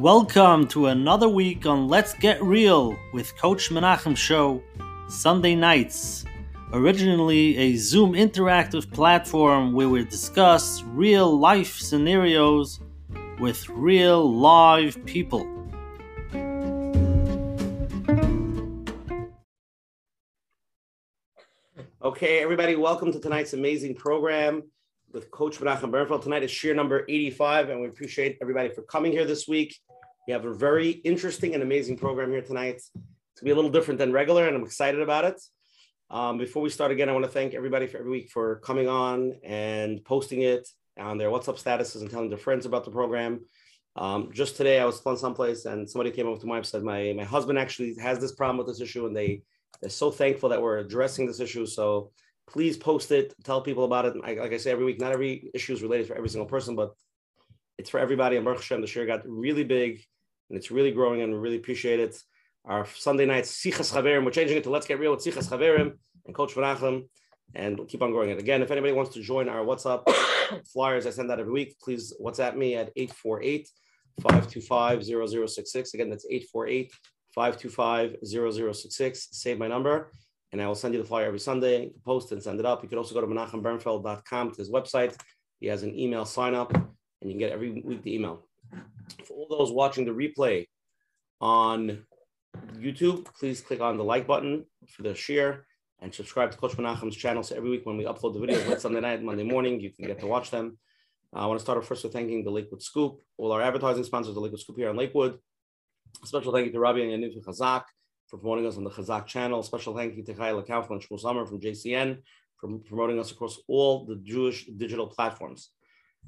Welcome to another week on Let's Get Real with Coach Menachem Show, Sunday nights. Originally a Zoom interactive platform where we discuss real life scenarios with real live people. Okay, everybody, welcome to tonight's amazing program with Coach Menachem Bernfeld. Tonight is sheer number 85, and we appreciate everybody for coming here this week. We have a very interesting and amazing program here tonight. It's going to be a little different than regular, and I'm excited about it. Um, before we start again, I want to thank everybody for every week for coming on and posting it on their WhatsApp statuses and telling their friends about the program. Um, just today, I was fun someplace, and somebody came up to me and said, "My my husband actually has this problem with this issue, and they they're so thankful that we're addressing this issue. So please post it, tell people about it. I, like I say every week, not every issue is related for every single person, but it's for everybody. And Baruch Hashem, the share got really big and it's really growing and we really appreciate it. Our Sunday nights, Sichas Chaverim, we're changing it to Let's Get Real with Sichas Chaverim and Coach Menachem, and we'll keep on growing it. Again, if anybody wants to join our WhatsApp flyers, I send that every week. Please WhatsApp me at 848 525 0066. Again, that's 848 525 0066. Save my number, and I will send you the flyer every Sunday. Post and send it up. You can also go to menachembernfeld.com to his website. He has an email sign up, and you can get every week the email. For all those watching the replay on YouTube, please click on the like button for the share and subscribe to Coach Menachem's channel. So every week when we upload the videos, late Sunday night, Monday morning, you can get to watch them. I want to start off first with thanking the Lakewood Scoop, all our advertising sponsors, the Lakewood Scoop here in Lakewood. A special thank you to Rabbi and Yaniv Chazak for promoting us on the Chazak channel. Special thank you to Chayla Kaufman and Shmuel Summer from JCN for promoting us across all the Jewish digital platforms.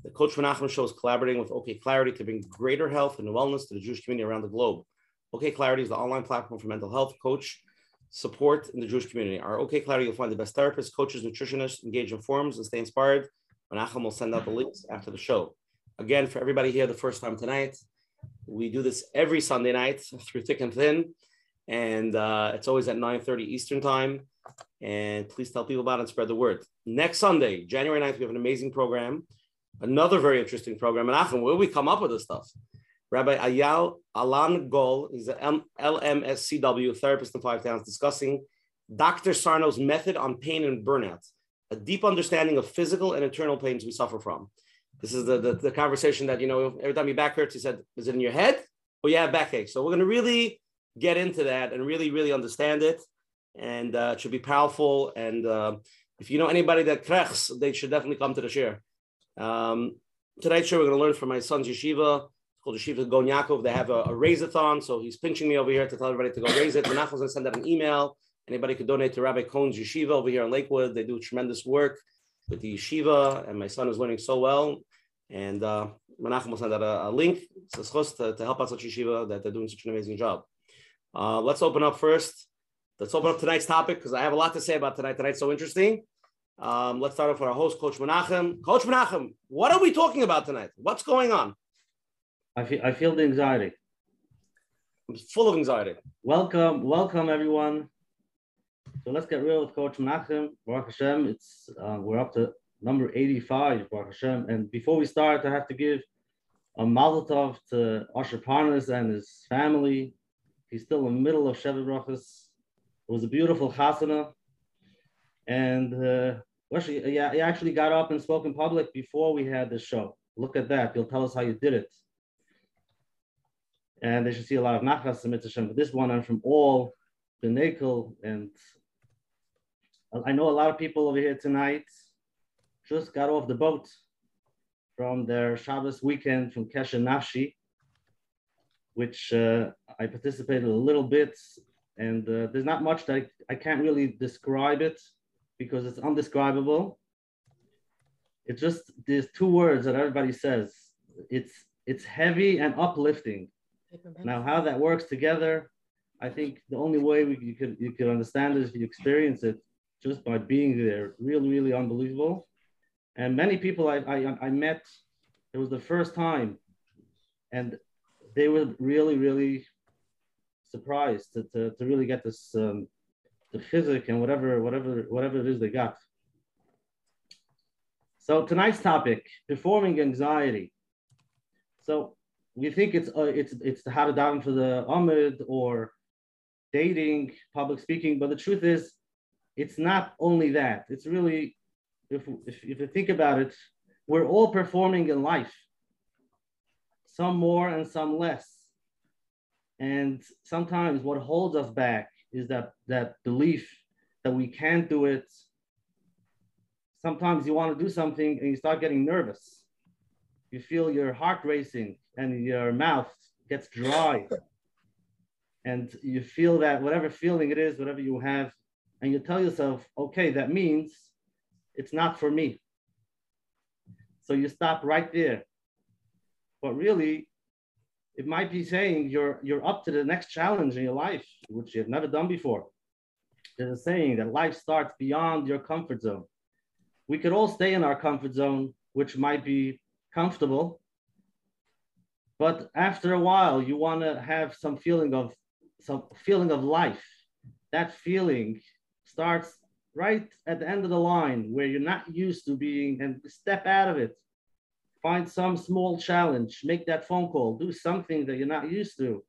The Coach Menachem Show is collaborating with OK Clarity to bring greater health and wellness to the Jewish community around the globe. OK Clarity is the online platform for mental health coach support in the Jewish community. Our OK Clarity, you'll find the best therapists, coaches, nutritionists, engage in forums, and stay inspired. Menachem will send out the links after the show. Again, for everybody here the first time tonight, we do this every Sunday night through thick and thin, and uh, it's always at 9:30 Eastern time. And please tell people about it and spread the word. Next Sunday, January 9th, we have an amazing program. Another very interesting program. And Achim, where we come up with this stuff? Rabbi Ayal Alan Gol, he's an LMSCW therapist in five towns, discussing Dr. Sarno's method on pain and burnout, a deep understanding of physical and internal pains we suffer from. This is the, the, the conversation that, you know, every time your back hurts, he said, is it in your head or you have backache? So we're going to really get into that and really, really understand it. And uh, it should be powerful. And uh, if you know anybody that krechs, they should definitely come to the share. Um, tonight's show, we're going to learn from my son's yeshiva. It's called Yeshiva Gon Yaakov. They have a, a raise-a-thon, so he's pinching me over here to tell everybody to go raise it. Menachem's going to send out an email. Anybody could donate to Rabbi Cohn's yeshiva over here in Lakewood. They do tremendous work with the yeshiva, and my son is learning so well. And uh, Menachem will send out a, a link to, to help us at yeshiva that they're doing such an amazing job. Uh, let's open up first. Let's open up tonight's topic because I have a lot to say about tonight. Tonight's so interesting. Um, let's start off with our host, Coach Menachem. Coach Menachem, what are we talking about tonight? What's going on? I feel, I feel the anxiety. I'm full of anxiety. Welcome, welcome everyone. So let's get real with Coach Menachem. Baruch Hashem, it's uh, we're up to number 85, Baruch Hashem. And before we start, I have to give a mazel tov to Asher Parnas and his family. He's still in the middle of Sheva Brachas. It was a beautiful chasana. And uh, actually, yeah, he actually got up and spoke in public before we had this show. Look at that. You'll tell us how you did it. And they should see a lot of nachas and mitzvah. But this one, I'm from all the Nakel. And I know a lot of people over here tonight just got off the boat from their Shabbos weekend from Kesher Nafshi, which uh, I participated a little bit. And uh, there's not much that I, I can't really describe it because it's undescribable. It's just these two words that everybody says. It's it's heavy and uplifting. Now, how that works together, I think the only way we, you could you could understand is if you experience it just by being there. Really, really unbelievable. And many people I, I, I met, it was the first time, and they were really, really surprised to, to, to really get this um, the physic and whatever, whatever, whatever it is they got. So tonight's topic, performing anxiety. So we think it's uh, it's it's how to daven for the Amud or dating, public speaking, but the truth is, it's not only that. It's really, if if, if you think about it, we're all performing in life. Some more and some less. And sometimes what holds us back is that that belief that we can't do it. Sometimes you want to do something and you start getting nervous. You feel your heart racing and your mouth gets dry. and you feel that whatever feeling it is, whatever you have, and you tell yourself, okay, that means it's not for me. So you stop right there. But really, it might be saying you're you're up to the next challenge in your life, which you've never done before. There's a saying that life starts beyond your comfort zone. We could all stay in our comfort zone, which might be comfortable, but after a while, you want to have some feeling of some feeling of life. That feeling starts right at the end of the line where you're not used to being and step out of it. Find some small challenge, make that phone call, do something that you're not used to.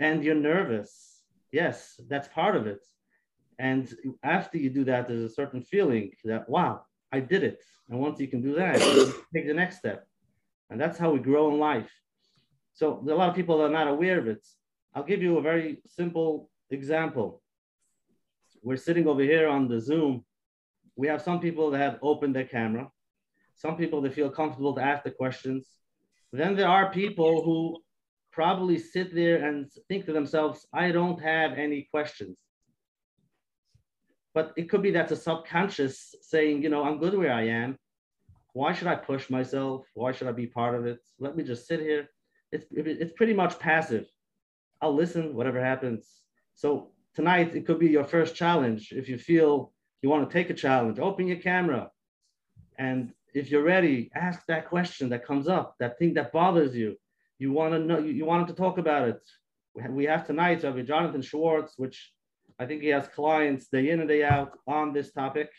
And you're nervous. Yes, that's part of it. And after you do that, there's a certain feeling that, wow, I did it. And once you can do that, take the next step. And that's how we grow in life. So a lot of people are not aware of it. I'll give you a very simple example. We're sitting over here on the Zoom. We have some people that have opened their camera. Some people that feel comfortable to ask the questions. Then there are people who probably sit there and think to themselves, I don't have any questions. But it could be that's a subconscious saying, you know, I'm good where I am. Why should I push myself? Why should I be part of it? Let me just sit here. It's, it's pretty much passive. I'll listen, whatever happens. So tonight, it could be your first challenge. If you feel you want to take a challenge, open your camera. And if you're ready, ask that question that comes up, that thing that bothers you. You want to know, you, you wanted to talk about it. We have tonight Rabbi Jonathan Schwartz, which I think he has clients day in and day out on this topic.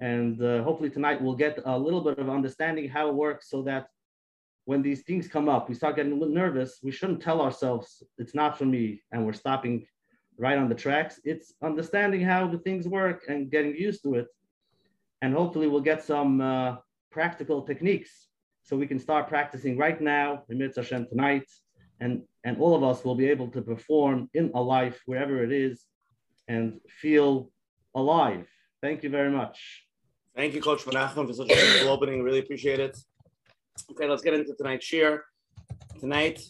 And uh, hopefully tonight we'll get a little bit of understanding how it works so that when these things come up, we start getting a little nervous. We shouldn't tell ourselves it's not for me and we're stopping right on the tracks. It's understanding how the things work and getting used to it. And hopefully we'll get some uh, practical techniques so we can start practicing right now, in Hashem tonight, and, and all of us will be able to perform in a life wherever it is and feel alive. Thank you very much. Thank you, Coach Menachem, for such a beautiful opening. Really appreciate it. Okay, let's get into tonight's share. Tonight,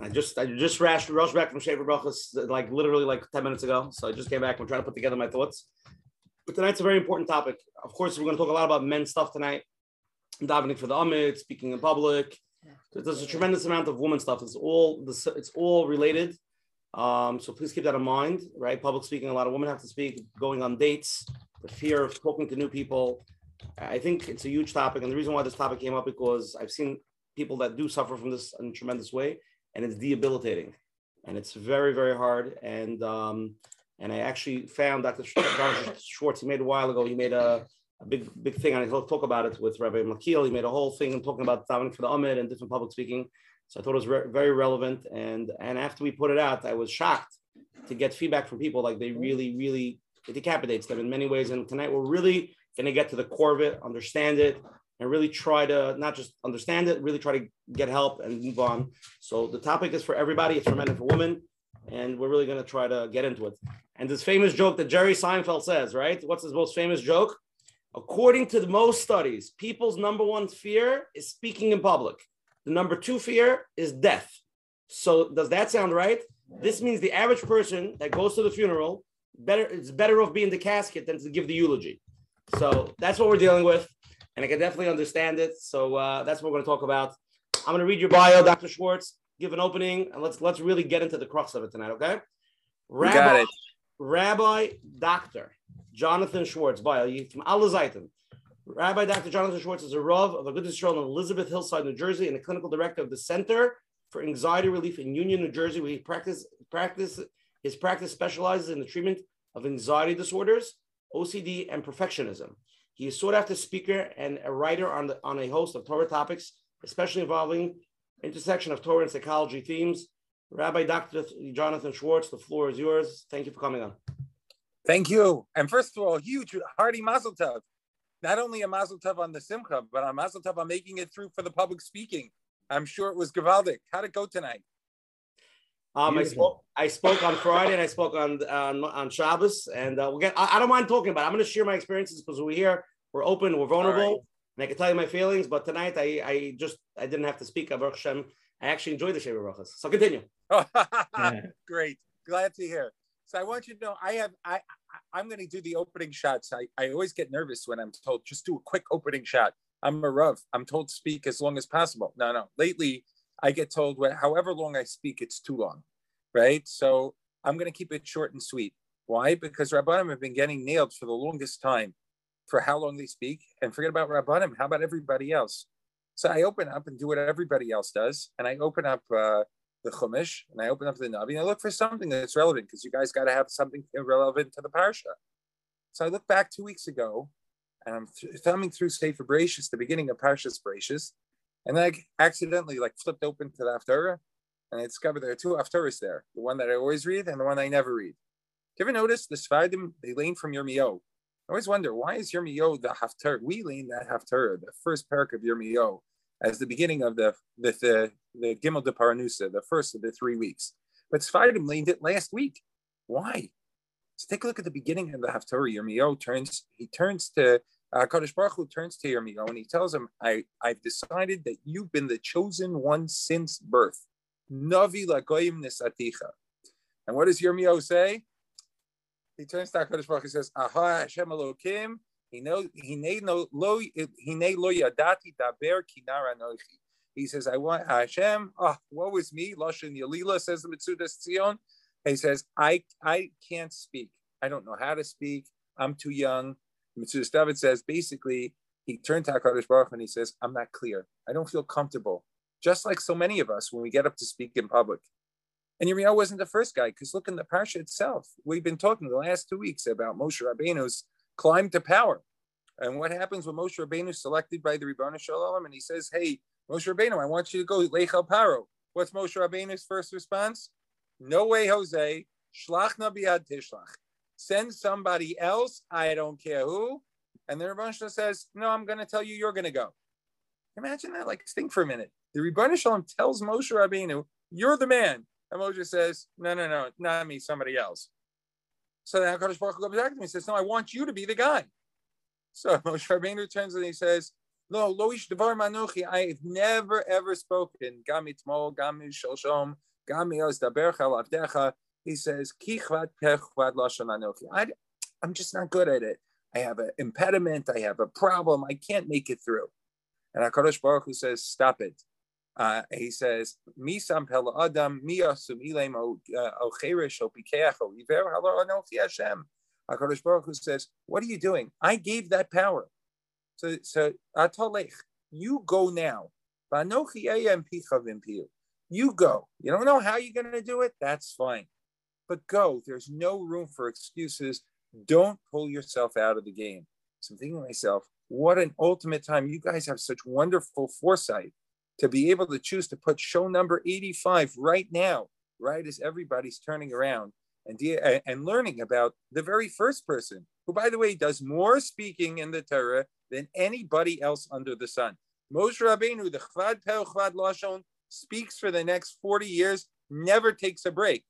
I just I just rushed, rushed back from Sheva Brachas like literally like 10 minutes ago. So I just came back. I'm trying to put together my thoughts. But tonight's a very important topic. Of course, we're going to talk a lot about men's stuff tonight. Davening for the Amud, speaking in public. There's a tremendous amount of woman stuff. It's all this, it's all related. Um, so please keep that in mind, right? Public speaking, a lot of women have to speak, going on dates, the fear of talking to new people. I think it's a huge topic, and the reason why this topic came up because I've seen people that do suffer from this in a tremendous way, and it's debilitating, and it's very very hard. And um, and I actually found Dr. Schwartz. He made a while ago. He made a, a big big thing, and he'll talk about it with Rabbi Makil. He made a whole thing talking about davening for the Amud and different public speaking. So I thought it was re- very relevant. And and after we put it out, I was shocked to get feedback from people like they really really it decapitates them in many ways. And tonight we're really going to get to the core of it, understand it, and really try to not just understand it, really try to get help and move on. So the topic is for everybody. It's for men and for women. And we're really going to try to get into it. And this famous joke that Jerry Seinfeld says, right? What's his most famous joke? According to the most studies, people's number one fear is speaking in public. The number two fear is death. So does that sound right? This means the average person that goes to the funeral better it's better off being the casket than to give the eulogy. So that's what we're dealing with, and I can definitely understand it. So uh, that's what we're going to talk about. I'm going to read your bio, Dr. Schwartz. Give an opening, and let's let's really get into the crux of it tonight. Okay? Rabbi, got it. Rabbi Doctor Jonathan Schwartz, bio from Al Rabbi Dr. Jonathan Schwartz is a Rav of Agudas Yisrael in Elizabeth Hillside, New Jersey, and a clinical director of the Center for Anxiety Relief in Union, New Jersey, where he practice, practice his practice specializes in the treatment of anxiety disorders, OCD, and perfectionism. He is sought after speaker and a writer on, the, on a host of Torah topics, especially involving intersection of Torah and psychology themes. Rabbi Dr. Jonathan Schwartz, the floor is yours. Thank you for coming on. Thank you. And first of all, huge hearty mazel tov. Not only a mazel tov on the simcha, but a mazel tov on making it through for the public speaking. I'm sure it was gavaldic. How'd it go tonight? Um, I spoke. I spoke on Friday and I spoke on on, on Shabbos, and uh, we'll get. I, I, don't mind talking about. It. I'm going to share my experiences because we're here, we're open, we're vulnerable, and I can tell you my feelings. But tonight, I I just I didn't have to speak. Baruch Hashem, I actually enjoyed the Sheva Brachas. So continue. Great, glad to hear. So I want you to know I have I, I am going to do the opening shots. I I always get nervous when I'm told just do a quick opening shot. I'm a rough. I'm told to speak as long as possible. No, no. Lately, I get told when however long I speak, it's too long, right? So I'm going to keep it short and sweet. Why? Because Rabbanim have been getting nailed for the longest time for how long they speak. And forget about Rabbanim. How about everybody else? So I open up and do what everybody else does. And I open up uh, the Chumash and I open up the Navi and I look for something that's relevant because you guys got to have something relevant to the Parsha. So I look back two weeks ago and I'm th- thumbing through Sefer Bereshis, the beginning of Parshas Bereshis, and I accidentally like flipped open to the Haftarah and I discovered there are two Haftarahs there, the one that I always read and the one I never read. Do you ever notice the Sfardim, they lean from Yirmiyahu? I always wonder, why is Yirmiyahu the Haftarah? We lean that Haftarah, the first parak of Yirmiyahu, as the beginning of the the the, the Gimel de Paranusa, the first of the three weeks. But Sfardim leaned it last week. Why? So take a look at the beginning of the Haftarah. Yirmiyahu turns, he turns to uh, Kadosh Baruch Hu turns to Yirmiyahu and he tells him, I, I've decided that you've been the chosen one since birth. Navi lagoyim nisaticha. And what does Yirmiyahu say? He turns to Hakadosh Baruch Hu and says, Aha Hashem Elokim, he says, I want Hashem. Ah, oh, what was me? Lashon Yalila says the Metzudas Tzion. He says, I I can't speak. I don't know how to speak. I'm too young. Metzudas David says basically he turned to Hakadosh Baruch and he says, I'm not clear. I don't feel comfortable. Just like so many of us when we get up to speak in public. And Yirmiyahu wasn't the first guy, because look in the parsha itself. We've been talking the last two weeks about Moshe Rabbeinu's climb to power. And what happens when Moshe Rabbeinu is selected by the Ribbon Shalom and he says, Hey, Moshe Rabbeinu, I want you to go Lechel Paro. What's Moshe Rabbeinu's first response? No way, Jose. Shlach nabiad tishlach. Send somebody else. I don't care who. And the Ribbon says, No, I'm going to tell you you're going to go. Imagine that. Like, think for a minute. The Ribbon Shalom tells Moshe Rabbeinu, You're the man. And Moshe says, No, no, no, not me, somebody else. So then HaKadosh Baruch Hu goes back to me and says, No, I want you to be the guy. So Moshe Rabbeinu turns and he says, No, Loish Devar Manuchi, I've never ever spoken. Gami Tmo, Gami Shalshom, Gami Oz Dabercha Lavdecha. He says, Kichvat Pechvat Lashon Anuchi. I'm just not good at it. I have an impediment. I have a problem. I can't make it through. And HaKadosh Baruch Hu says, Stop it. Uh, he says, "Misam pela adam miyasum ilem ocherish opikeach oliver halo anochi Hashem." Hakadosh Baruch Hu says, "What are you doing? I gave that power." So, so atolech, you go now. You go. You don't know how you're going to do it. That's fine, but go. There's no room for excuses. Don't pull yourself out of the game. So I'm thinking to myself, what an ultimate time! You guys have such wonderful foresight to be able to choose to put show number 85 right now, right as everybody's turning around and, de- and learning about the very first person, who, by the way, does more speaking in the Torah than anybody else under the sun. Moshe Rabbeinu, the Chvad Pel Chvad Lashon, speaks for the next 40 years, never takes a break.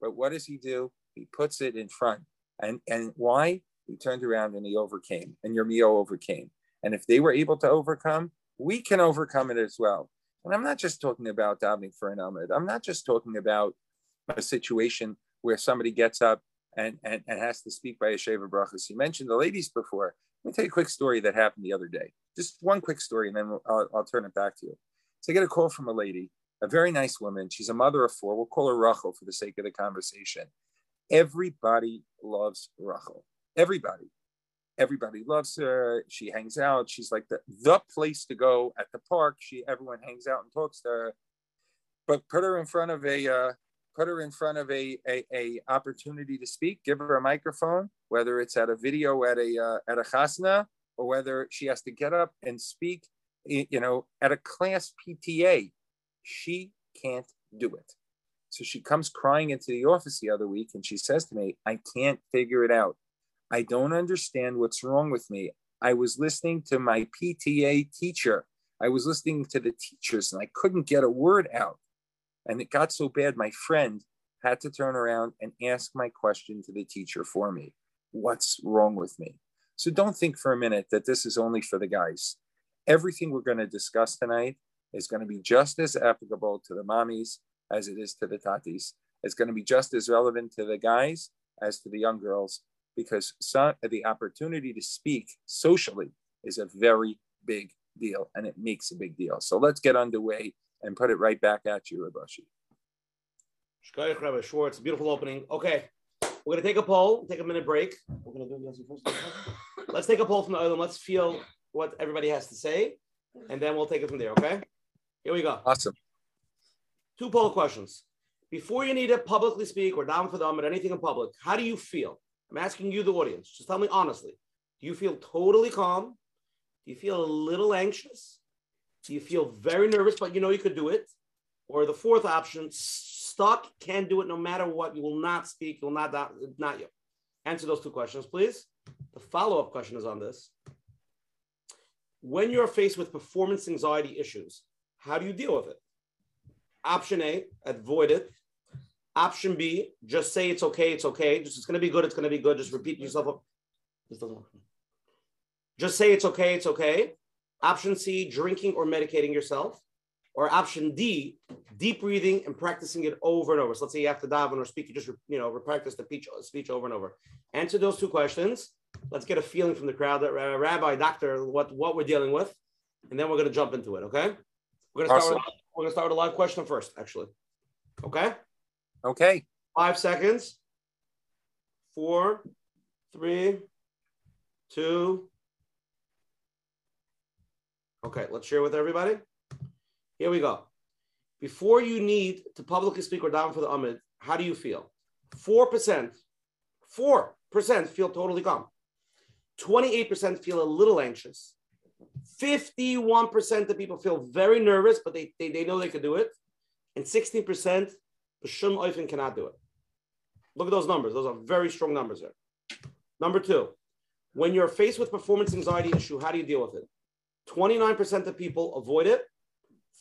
But what does he do? He puts it in front. And, and why? He turned around and he overcame, and Yirmiyahu overcame. And if they were able to overcome, we can overcome it as well. And I'm not just talking about davening for an Amud. I'm not just talking about a situation where somebody gets up and, and, and has to speak by a Sheva Brachas. You mentioned the ladies before. Let me tell you a quick story that happened the other day. Just one quick story, and then I'll, I'll turn it back to you. So I get a call from a lady, a very nice woman. She's a mother of four. We'll call her Rachel for the sake of the conversation. Everybody loves Rachel. Everybody everybody loves her. She hangs out. She's like the, the place to go at the park. She everyone hangs out and talks to her. But put her in front of a uh, put her in front of a, a, a opportunity to speak. Give her a microphone, whether it's at a video at a uh, at a chasna or whether she has to get up and speak, you know, at a class PTA. She can't do it. So she comes crying into the office the other week and she says to me, I can't figure it out. I don't understand what's wrong with me. I was listening to my PTA teacher. I was listening to the teachers and I couldn't get a word out. And it got so bad, my friend had to turn around and ask my question to the teacher for me. What's wrong with me? So don't think for a minute that this is only for the guys. Everything we're going to discuss tonight is going to be just as applicable to the mommies as it is to the tatis. It's going to be just as relevant to the guys as to the young girls because some, uh, the opportunity to speak socially is a very big deal and it makes a big deal. So let's get underway and put it right back at you, Rabashi. Shkoyach Rabbi Schwartz, beautiful opening. Okay, we're gonna take a poll, take a minute break. We're gonna do this first. Let's take a poll from the other. Let's feel what everybody has to say, and then we'll take it from there. Okay, here we go. Awesome. Two poll questions. Before you need to publicly speak or down for them or anything in public, how do you feel? I'm asking you, the audience. Just tell me honestly. Do you feel totally calm? Do you feel a little anxious? Do you feel very nervous, but you know you could do it? Or the fourth option, stuck, can't do it no matter what. You will not speak. You will not, not you. Answer those two questions, please. The follow up question is on this. When you're faced with performance anxiety issues, how do you deal with it? Option A, avoid it. Option B, just say it's okay, it's okay. Just it's gonna be good, it's gonna be good. Just repeat yourself. Just say it's okay, it's okay. Option C, drinking or medicating yourself. Or option D, deep breathing and practicing it over and over. So let's say you have to daven or speak, you just you know practice the speech over and over. Answer those two questions. Let's get a feeling from the crowd, that uh, Rabbi, Doctor, what what we're dealing with, and then we're going to jump into it. Okay, we're going to start. Awesome. With, we're going to start with a live question first, actually. Okay. Okay. Five seconds. Four, three, two. Okay, let's share with everybody. Here we go. Before you need to publicly speak or down for the Amud, how do you feel? 4%, 4% feel totally calm. 28% feel a little anxious. 51% of people feel very nervous, but they, they, they know they could do it. And 16% Shum Oifen cannot do it. Look at those numbers. Those are very strong numbers there. Number two, when you're faced with performance anxiety issue, how do you deal with it? 29% of people avoid it.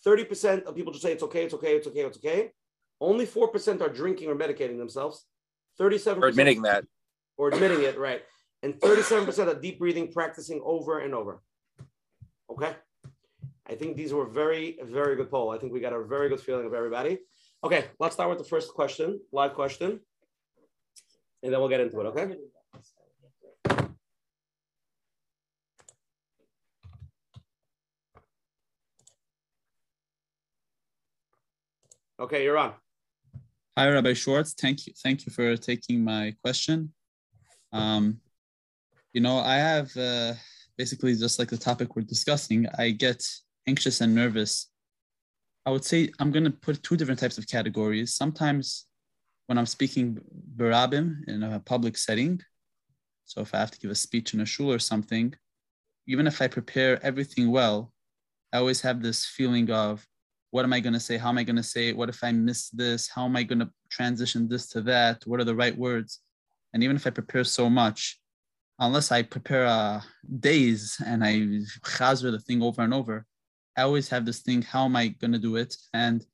30% of people just say it's okay, it's okay, it's okay, it's okay. Only 4% are drinking or medicating themselves. 37% or admitting that. Or admitting it, right. And 37% are deep breathing, practicing over and over. Okay. I think these were very, very good poll. I think we got a very good feeling of everybody. Okay, let's start with the first question, live question, and then we'll get into it, okay? Okay, you're on. Hi, Rabbi Schwartz. Thank you. Thank you for taking my question. Um, you know, I have uh, basically just like the topic we're discussing. I get anxious and nervous I would say I'm going to put two different types of categories. Sometimes when I'm speaking barabim in a public setting, so if I have to give a speech in a shul or something, even if I prepare everything well, I always have this feeling of what am I going to say? How am I going to say it? What if I miss this? How am I going to transition this to that? What are the right words? And even if I prepare so much, unless I prepare uh, days and I chazer the thing over and over, I always have this thing, how am I going to do it? And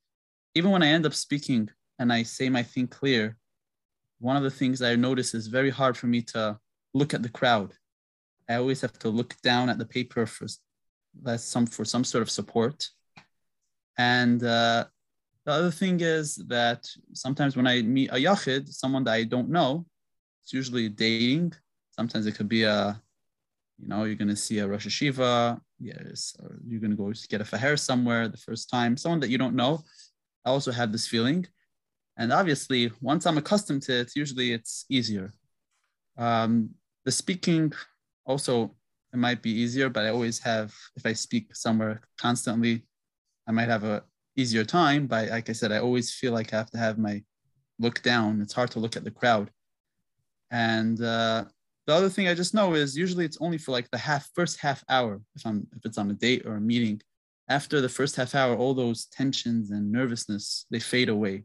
even when I end up speaking and I say my thing clear, one of the things I notice is very hard for me to look at the crowd. I always have to look down at the paper for that's some for some sort of support. And uh, the other thing is that sometimes when I meet a yachid, someone that I don't know, it's usually dating. Sometimes it could be a, you know, you're to see a Rosh Yeshiva yes, or you're to go get a farher somewhere the first time, someone that you don't know. I also have this feeling. And obviously, once I'm accustomed to it, usually it's easier. Um, the speaking also, it might be easier, but I always have, if I speak somewhere constantly, I might have a easier time. But like I said, I always feel like I have to have my look down. It's hard to look at the crowd. And uh, the other thing I just know is usually it's only for like the half first half hour if I'm if it's on a date or a meeting. after the first half hour, all those tensions and nervousness they fade away.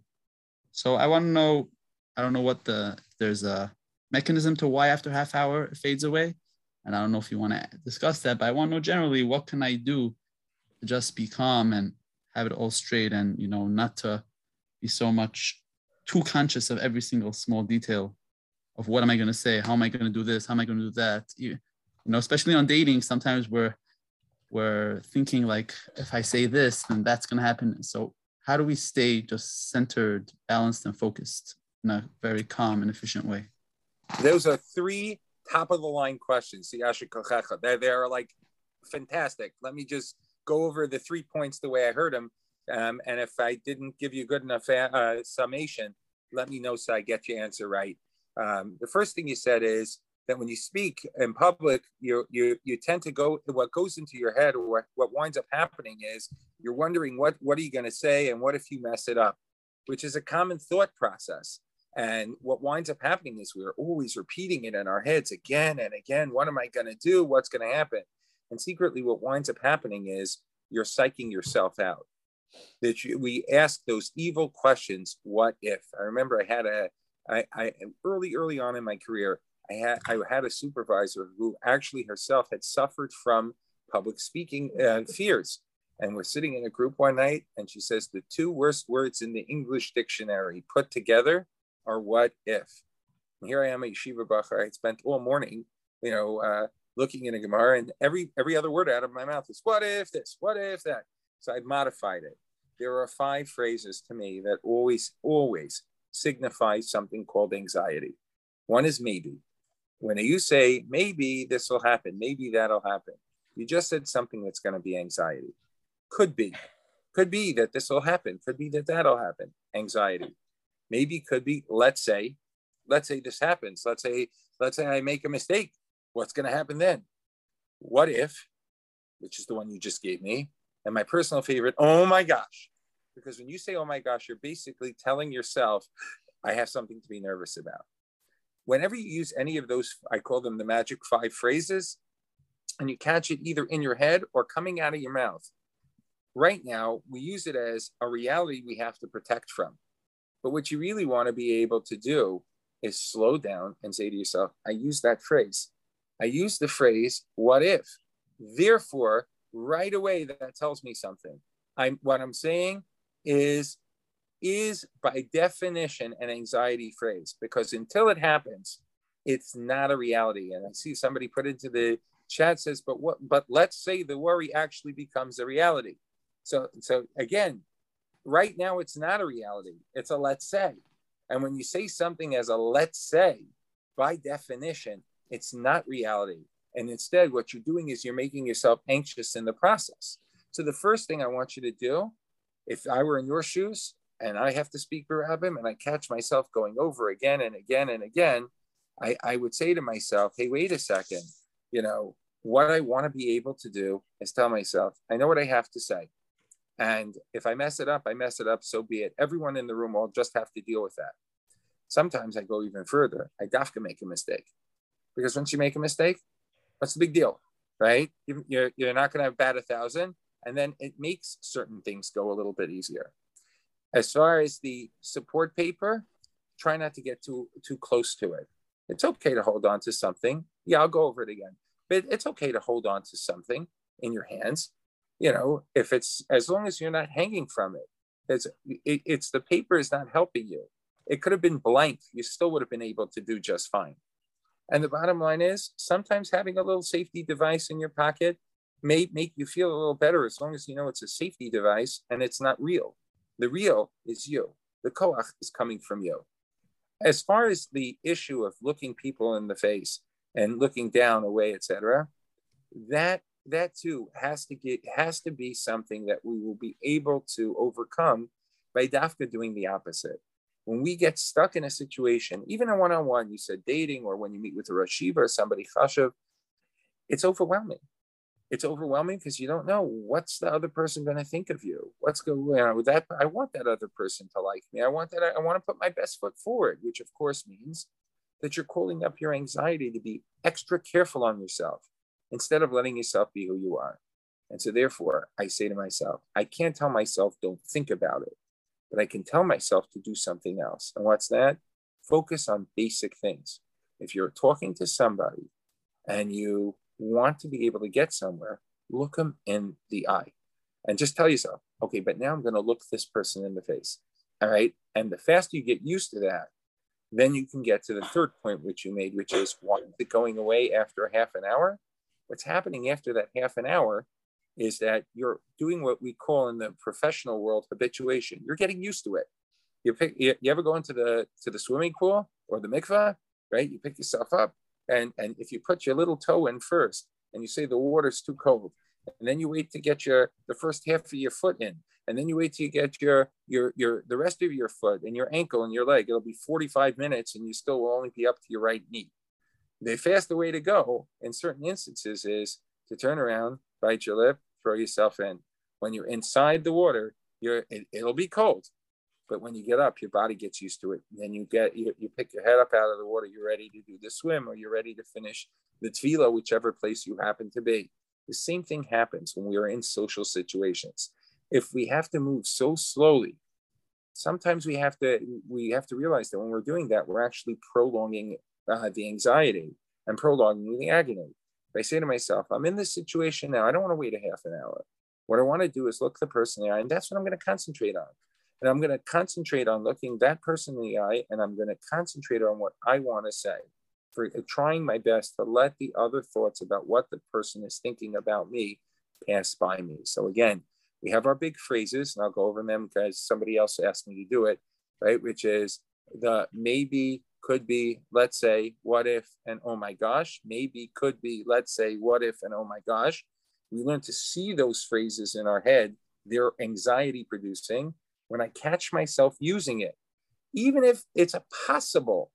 So I want to know. I don't know what the there's a mechanism to why after half hour it fades away, and I don't know if you want to discuss that, but I want to know generally what can I do to just be calm and have it all straight, and you know not to be so much too conscious of every single small detail of what am I going to say, how am I going to do this, how am I going to do that. You you know, especially on dating, sometimes we're we're thinking like if I say this, then that's going to happen. So how do we stay just centered, balanced, and focused in a very calm and efficient way? Those are three top of the line questions. They're, they're like fantastic. Let me just go over the three points the way I heard them. Um, and if I didn't give you good enough uh, summation, let me know so I get your answer right. Um, the first thing you said is that when you speak in public, you you you tend to go what goes into your head or what, what winds up happening is you're wondering what what are you going to say and what if you mess it up, which is a common thought process. And what winds up happening is we're always repeating it in our heads again and again. What am I going to do? What's going to happen? And secretly, what winds up happening is you're psyching yourself out. That you, we ask those evil questions. What if? I remember I had a I, I early early on in my career, I had I had a supervisor who actually herself had suffered from public speaking uh, fears. And we're sitting in a group one night, and she says the two worst words in the English dictionary put together are "what if." And here I am at Yeshiva Bachur. I spent all morning, you know, uh, looking in a Gemara, and every every other word out of my mouth is "what if this," "what if that." So I'd modified it. There are five phrases to me that always, always signify something called anxiety. One is maybe. When you say, maybe this will happen, maybe that'll happen, you just said something that's going to be anxiety. Could be. Could be that this will happen. Could be that that'll happen. Anxiety. Maybe could be, let's say, let's say this happens. Let's say, let's say I make a mistake. What's going to happen then? What if, which is the one you just gave me, and my personal favorite, oh my gosh. Because when you say, oh my gosh, you're basically telling yourself, I have something to be nervous about whenever you use any of those, I call them the magic five phrases, and you catch it either in your head or coming out of your mouth. Right now, we use it as a reality we have to protect from. But what you really want to be able to do is slow down and say to yourself, I use that phrase. I use the phrase, what if? Therefore, right away, that tells me something. I'm what I'm saying is is by definition an anxiety phrase because until it happens, it's not a reality. And I see somebody put into the chat says, but what but let's say the worry actually becomes a reality. So so again, right now it's not a reality. It's a let's say. And when you say something as a let's say, by definition, it's not reality. And instead, what you're doing is you're making yourself anxious in the process. So the first thing I want you to do, if I were in your shoes, and I have to speak him, and I catch myself going over again and again and again, I, I would say to myself, hey, wait a second, you know, what I want to be able to do is tell myself, I know what I have to say. And if I mess it up, I mess it up, so be it. Everyone in the room will just have to deal with that. Sometimes I go even further. I to make a mistake. Because once you make a mistake, what's the big deal? Right? You're, you're not going to bat a thousand. And then it makes certain things go a little bit easier. As far as the support paper, try not to get too too close to it. It's okay to hold on to something. Yeah, I'll go over it again. But it's okay to hold on to something in your hands. You know, if it's as long as you're not hanging from it. It's it, it's the paper is not helping you. It could have been blank. You still would have been able to do just fine. And the bottom line is sometimes having a little safety device in your pocket may make you feel a little better as long as you know it's a safety device and it's not real. The real is you. The koach is coming from you. As far as the issue of looking people in the face and looking down, away, etc., that that too has to get has to be something that we will be able to overcome by dafka doing the opposite. When we get stuck in a situation, even a one-on-one, you said dating, or when you meet with a rashiva or somebody chashav, it's overwhelming it's overwhelming because you don't know what's the other person going to think of you. What's going on with that? I want that other person to like me. I want that. I want to put my best foot forward, which of course means that you're calling up your anxiety to be extra careful on yourself instead of letting yourself be who you are. And so, therefore, I say to myself, I can't tell myself, don't think about it, but I can tell myself to do something else. And what's that? Focus on basic things. If you're talking to somebody and you want to be able to get somewhere, look them in the eye and just tell yourself, okay, but now I'm going to look this person in the face. All right. And the faster you get used to that, then you can get to the third point which you made, which is the going away after half an hour. What's happening after that half an hour is that you're doing what we call in the professional world habituation. You're getting used to it. You pick. You, you ever go into the to the swimming pool or the mikvah, right? You pick yourself up, and and if you put your little toe in first, and you say the water's too cold, and then you wait to get your the first half of your foot in, and then you wait till you get your your your the rest of your foot and your ankle and your leg. It'll be 45 minutes, and you still will only be up to your right knee. The faster way to go in certain instances is to turn around, bite your lip, throw yourself in. When you're inside the water, you're it, will be cold, but when you get up, your body gets used to it. And then you get you, you pick your head up out of the water. You're ready to do the swim, or you're ready to finish the tefillah, whichever place you happen to be. The same thing happens when we are in social situations. If we have to move so slowly, sometimes we have to we have to realize that when we're doing that, we're actually prolonging uh, the anxiety and prolonging the agony. If I say to myself, I'm in this situation now, I don't want to wait a half an hour. What I want to do is look the person in the eye, and that's what I'm going to concentrate on. And I'm going to concentrate on looking that person in the eye, and I'm going to concentrate on what I want to say for uh, trying my best to let the other thoughts about what the person is thinking about me pass by me. So again, we have our big phrases, and I'll go over them because somebody else asked me to do it, right? Which is the maybe, could be, let's say, what if, and oh my gosh. Maybe, could be, let's say, what if, and oh my gosh. We learn to see those phrases in our head. They're anxiety producing when I catch myself using it. Even if it's possible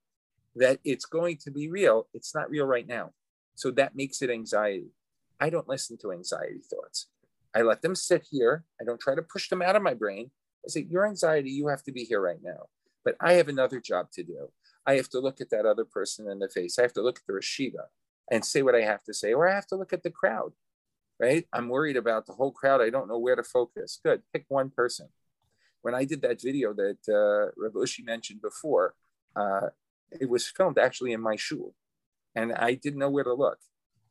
that it's going to be real, it's not real right now. So that makes it anxiety. I don't listen to anxiety thoughts. I let them sit here. I don't try to push them out of my brain. I say, Your anxiety, you have to be here right now. But I have another job to do. I have to look at that other person in the face. I have to look at the Rashiva and say what I have to say, or I have to look at the crowd, right? I'm worried about the whole crowd. I don't know where to focus. Good. Pick one person. When I did that video that uh, Rav Ushi mentioned before, uh, it was filmed actually in my shul, and I didn't know where to look.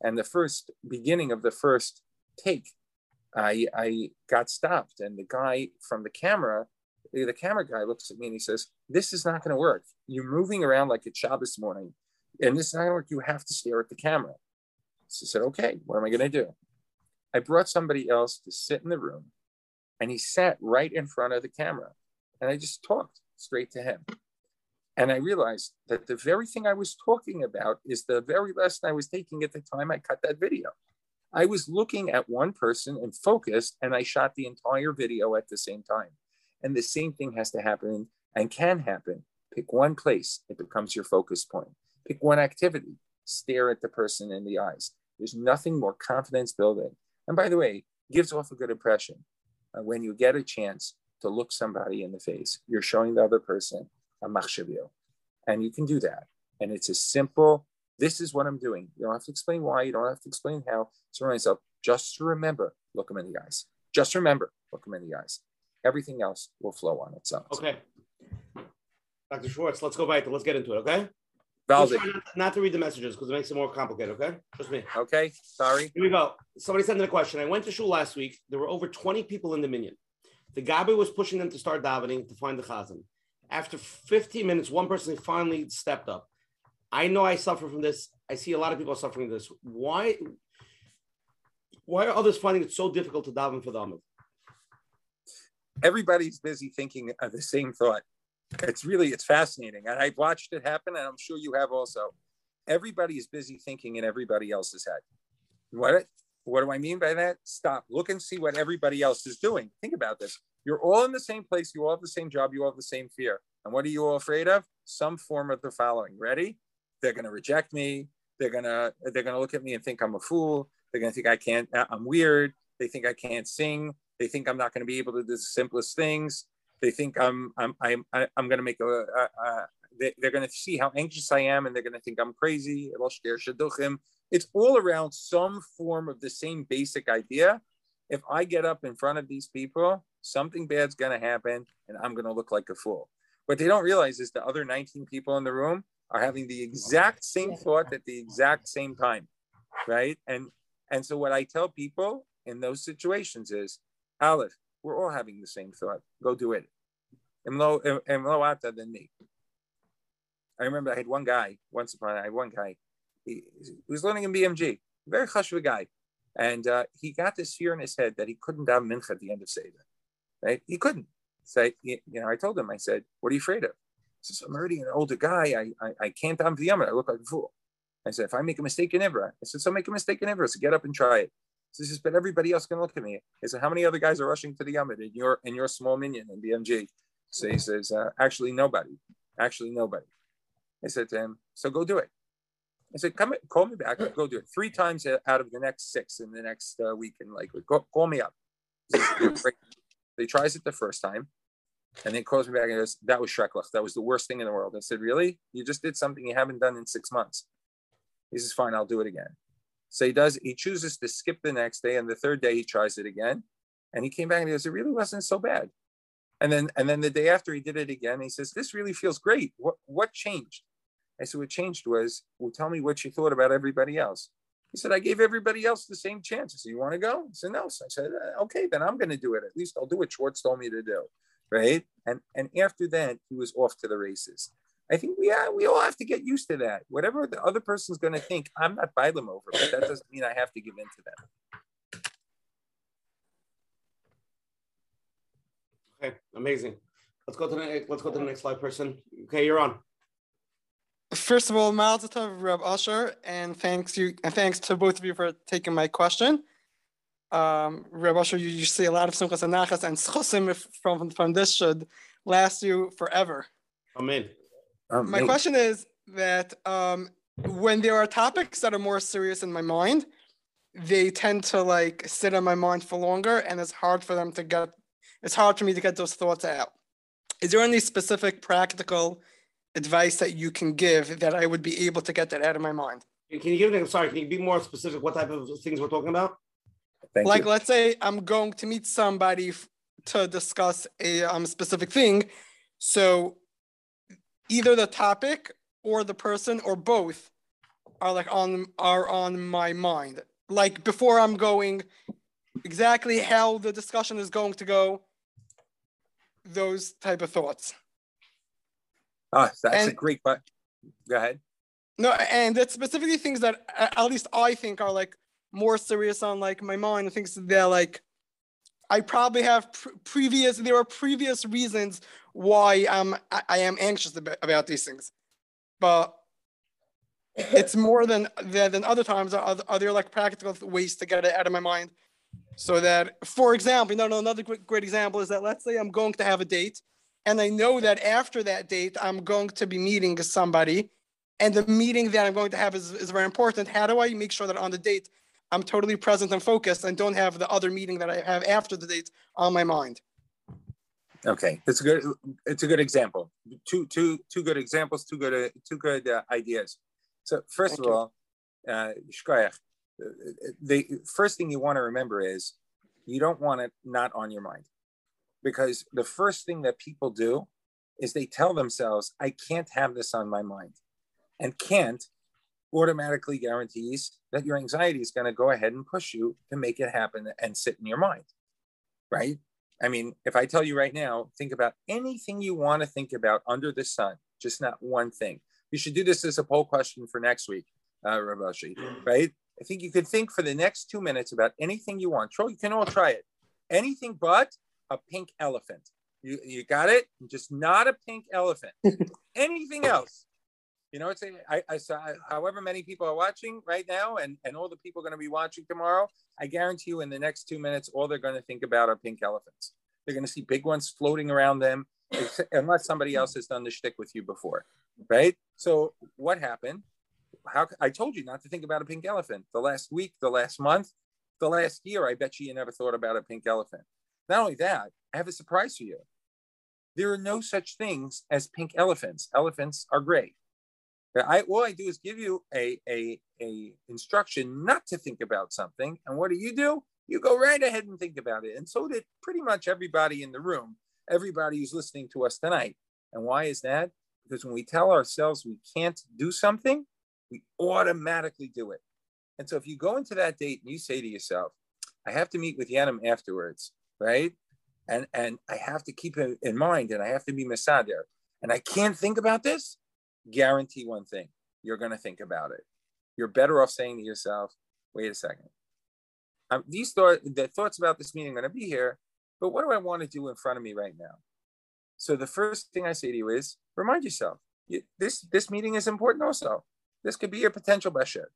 And the first beginning of the first take, I, I got stopped, and the guy from the camera, the camera guy looks at me and he says, "This is not going to work. You're moving around like it's Shabbos morning, and this is not going to work. You have to stare at the camera." So I said, "Okay, what am I going to do?" I brought somebody else to sit in the room, and he sat right in front of the camera, and I just talked straight to him. And I realized that the very thing I was talking about is the very lesson I was taking at the time I cut that video. I was looking at one person and focused, and I shot the entire video at the same time. And the same thing has to happen and can happen. Pick one place, it becomes your focus point. Pick one activity, stare at the person in the eyes. There's nothing more confidence building. And by the way, gives off a good impression. When you get a chance to look somebody in the face, you're showing the other person a machshavio. And you can do that. And it's a simple, this is what I'm doing. You don't have to explain why, you don't have to explain how. So myself, just to remember, look them in the eyes. Just remember, look them in the eyes. Everything else will flow on its own. Okay. Dr. Schwartz, let's go back. To let's get into it, okay? Not, not, to read the messages because it makes it more complicated, okay? Trust me. Okay, sorry. Here we go. Somebody sent in a question. I went to shul last week. There were over 20 people in the minyan. The Gabbai was pushing them to start davening to find the chazan. After 15 minutes, one person finally stepped up. I know I suffer from this. I see a lot of people suffering this. Why? Why are others finding it so difficult to daven for the Amud? Everybody's busy thinking of the same thought. It's really it's fascinating, and I've watched it happen, and I'm sure you have also. Everybody is busy thinking in everybody else's head. What what do I mean by that? Stop. Look and see what everybody else is doing. Think about this. You're all in the same place. You all have the same job. You all have the same fear. And what are you all afraid of? Some form of the following. Ready? They're going to reject me. They're going to they're going to look at me and think I'm a fool. They're going to think I can't. I'm weird. They think I can't sing. They think I'm not going to be able to do the simplest things. They think I'm I'm I'm I'm going to make a, a, a they, are going to see how anxious I am, and they're going to think I'm crazy. It's all around some form of the same basic idea if I get up in front of these people, something bad's going to happen and I'm going to look like a fool. What they don't realize is the other 19 people in the room are having the exact same thought at the exact same time, right? And and so what I tell people in those situations is, Aleph, we're all having the same thought. Go do it. I remember I had one guy once upon I had one guy. He, he was learning in BMG, very hush of a guy, and uh, he got this fear in his head that he couldn't have mincha at the end of Seder. Right? He couldn't. Say, you know, I told him, I said, "What are you afraid of?" He says, "I'm already an older guy. I I, I can't have the amud. I look like a fool." I said, "If I make a mistake in Ivra," I said, "So make a mistake in Ivra. So get up and try it." So he says, "But everybody else can look at me." I said, "How many other guys are rushing to the amud in your in your small minyan in BMG?" So he says, uh, "Actually, nobody. Actually, nobody." I said to him, "So go do it." I said, "Come, call me back. Go do it three times out of the next six in the next uh, week in Lakewood. Go, call me up." he tries it the first time, and then calls me back and goes, "That was Shreklach. That was the worst thing in the world." I said, "Really? You just did something you haven't done in six months." He says, "Fine, I'll do it again." So he does. He chooses to skip the next day, and the third day he tries it again, and he came back and he goes, "It really wasn't so bad." And then, and then the day after he did it again, he says, "This really feels great. What what changed?" I said, "What changed was, well, tell me what you thought about everybody else." He said, I gave everybody else the same chance. I said, You want to go? He said, No. So I said, uh, Okay, then I'm going to do it. At least I'll do what Schwartz told me to do right? And and after that, he was off to the races. I think we uh, we all have to get used to that. Whatever the other person's going to think, I'm not by them over, but that doesn't mean I have to give in to them. Okay, amazing. Let's go to the let's go to the next slide, person. Okay, you're on. First of all, Mazel Tov, Reb Usher, and thanks you and thanks to both of you for taking my question um, Usher, you, you see a lot of simchas and nachas and schusim from, from this should last you forever. Amen. Amen. My question is that um, when there are topics that are more serious in my mind, they tend to like sit in my mind for longer and it's hard for them to get, it's hard for me to get those thoughts out. Is there any specific practical advice that you can give that I would be able to get that out of my mind? Can you give me, sorry, can you be more specific what type of things we're talking about? Thank like, you. let's say I'm going to meet somebody f- to discuss a um, specific thing. So either the topic or the person or both are like on are on my mind. Like before I'm going exactly how the discussion is going to go, those type of thoughts. Ah, that's and, a great but go ahead. No, and it's specifically things that at least I think are like more serious on like my mind things that they're like I probably have pr- previous there are previous reasons why um I, I am anxious about, about these things, but it's more than than, than other times. Are, are there like practical ways to get it out of my mind? So that, for example, you know, another great, great example is that let's say I'm going to have a date, and I know that after that date I'm going to be meeting somebody, and the meeting that I'm going to have is, is very important. How do I make sure that on the date I'm totally present and focused and don't have the other meeting that I have after the date on my mind. Okay, it's a good it's a good example. Two two two good examples, two good uh, two good uh, ideas. So first Thank of you. all, uh, the first thing you want to remember is you don't want it not on your mind, because the first thing that people do is they tell themselves, "I can't have this on my mind," and can't automatically guarantees that your anxiety is going to go ahead and push you to make it happen and sit in your mind. Right? I mean, if I tell you right now, think about anything you want to think about under the sun, just not one thing. You should do this as a poll question for next week, uh, Ravashi, right? I think you could think for the next two minutes about anything you want. You can all try it. Anything but a pink elephant. You, you got it? Just not a pink elephant. anything else. You know, it's a, I, I saw however many people are watching right now, and and all the people going to be watching tomorrow. I guarantee you, in the next two minutes, all they're going to think about are pink elephants. They're going to see big ones floating around them, unless somebody else has done the shtick with you before, right? So what happened? How I told you not to think about a pink elephant. The last week, the last month, the last year, I bet you you never thought about a pink elephant. Not only that, I have a surprise for you. There are no such things as pink elephants. Elephants are gray. I all I do is give you a, a, a instruction not to think about something. And what do you do? You go right ahead and think about it. And so did pretty much everybody in the room, everybody who's listening to us tonight. And why is that? Because when we tell ourselves we can't do something, we automatically do it. And so if you go into that date and you say to yourself, I have to meet with Yanim afterwards, right? And and I have to keep it in mind and I have to be Masader. And I can't think about this, guarantee one thing, you're gonna think about it. You're better off saying to yourself, wait a second. Um, these thoughts, the thoughts about this meeting are gonna be here, but what do I want to do in front of me right now? So the first thing I say to you is remind yourself, you, this this meeting is important also. This could be your potential bashert,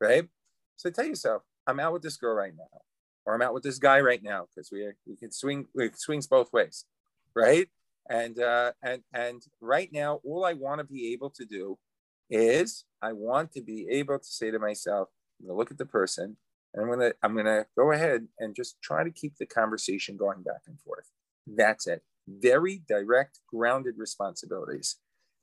right? So tell yourself, I'm out with this girl right now, or I'm out with this guy right now, because we we can swing we swings both ways, right? And uh, and and right now, all I want to be able to do is I want to be able to say to myself, I'm gonna look at the person, and I'm gonna I'm gonna go ahead and just try to keep the conversation going back and forth. That's it. Very direct, grounded responsibilities.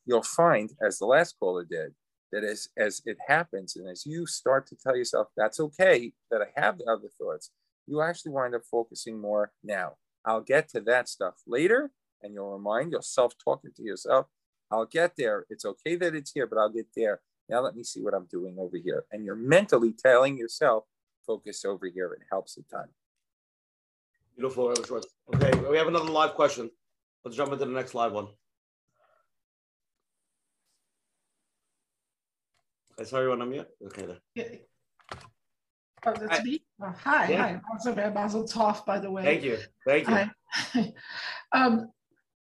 You'll find, as the last caller did, that as, as it happens and as you start to tell yourself that's okay that I have the other thoughts, you actually wind up focusing more now. I'll get to that stuff later and you'll remind yourself talking to yourself, I'll get there. It's okay that it's here, but I'll get there. Now let me see what I'm doing over here. And you're mentally telling yourself, focus over here. It helps a ton. Beautiful. Okay, we have another live question. Let's jump into the next live one. I saw you on unmute. Okay. Then. Yeah. Oh, that's hi. me. Oh, hi, yeah. hi. Mazel, Mazel Tov, by the way. Thank you. Thank you. Hi. um,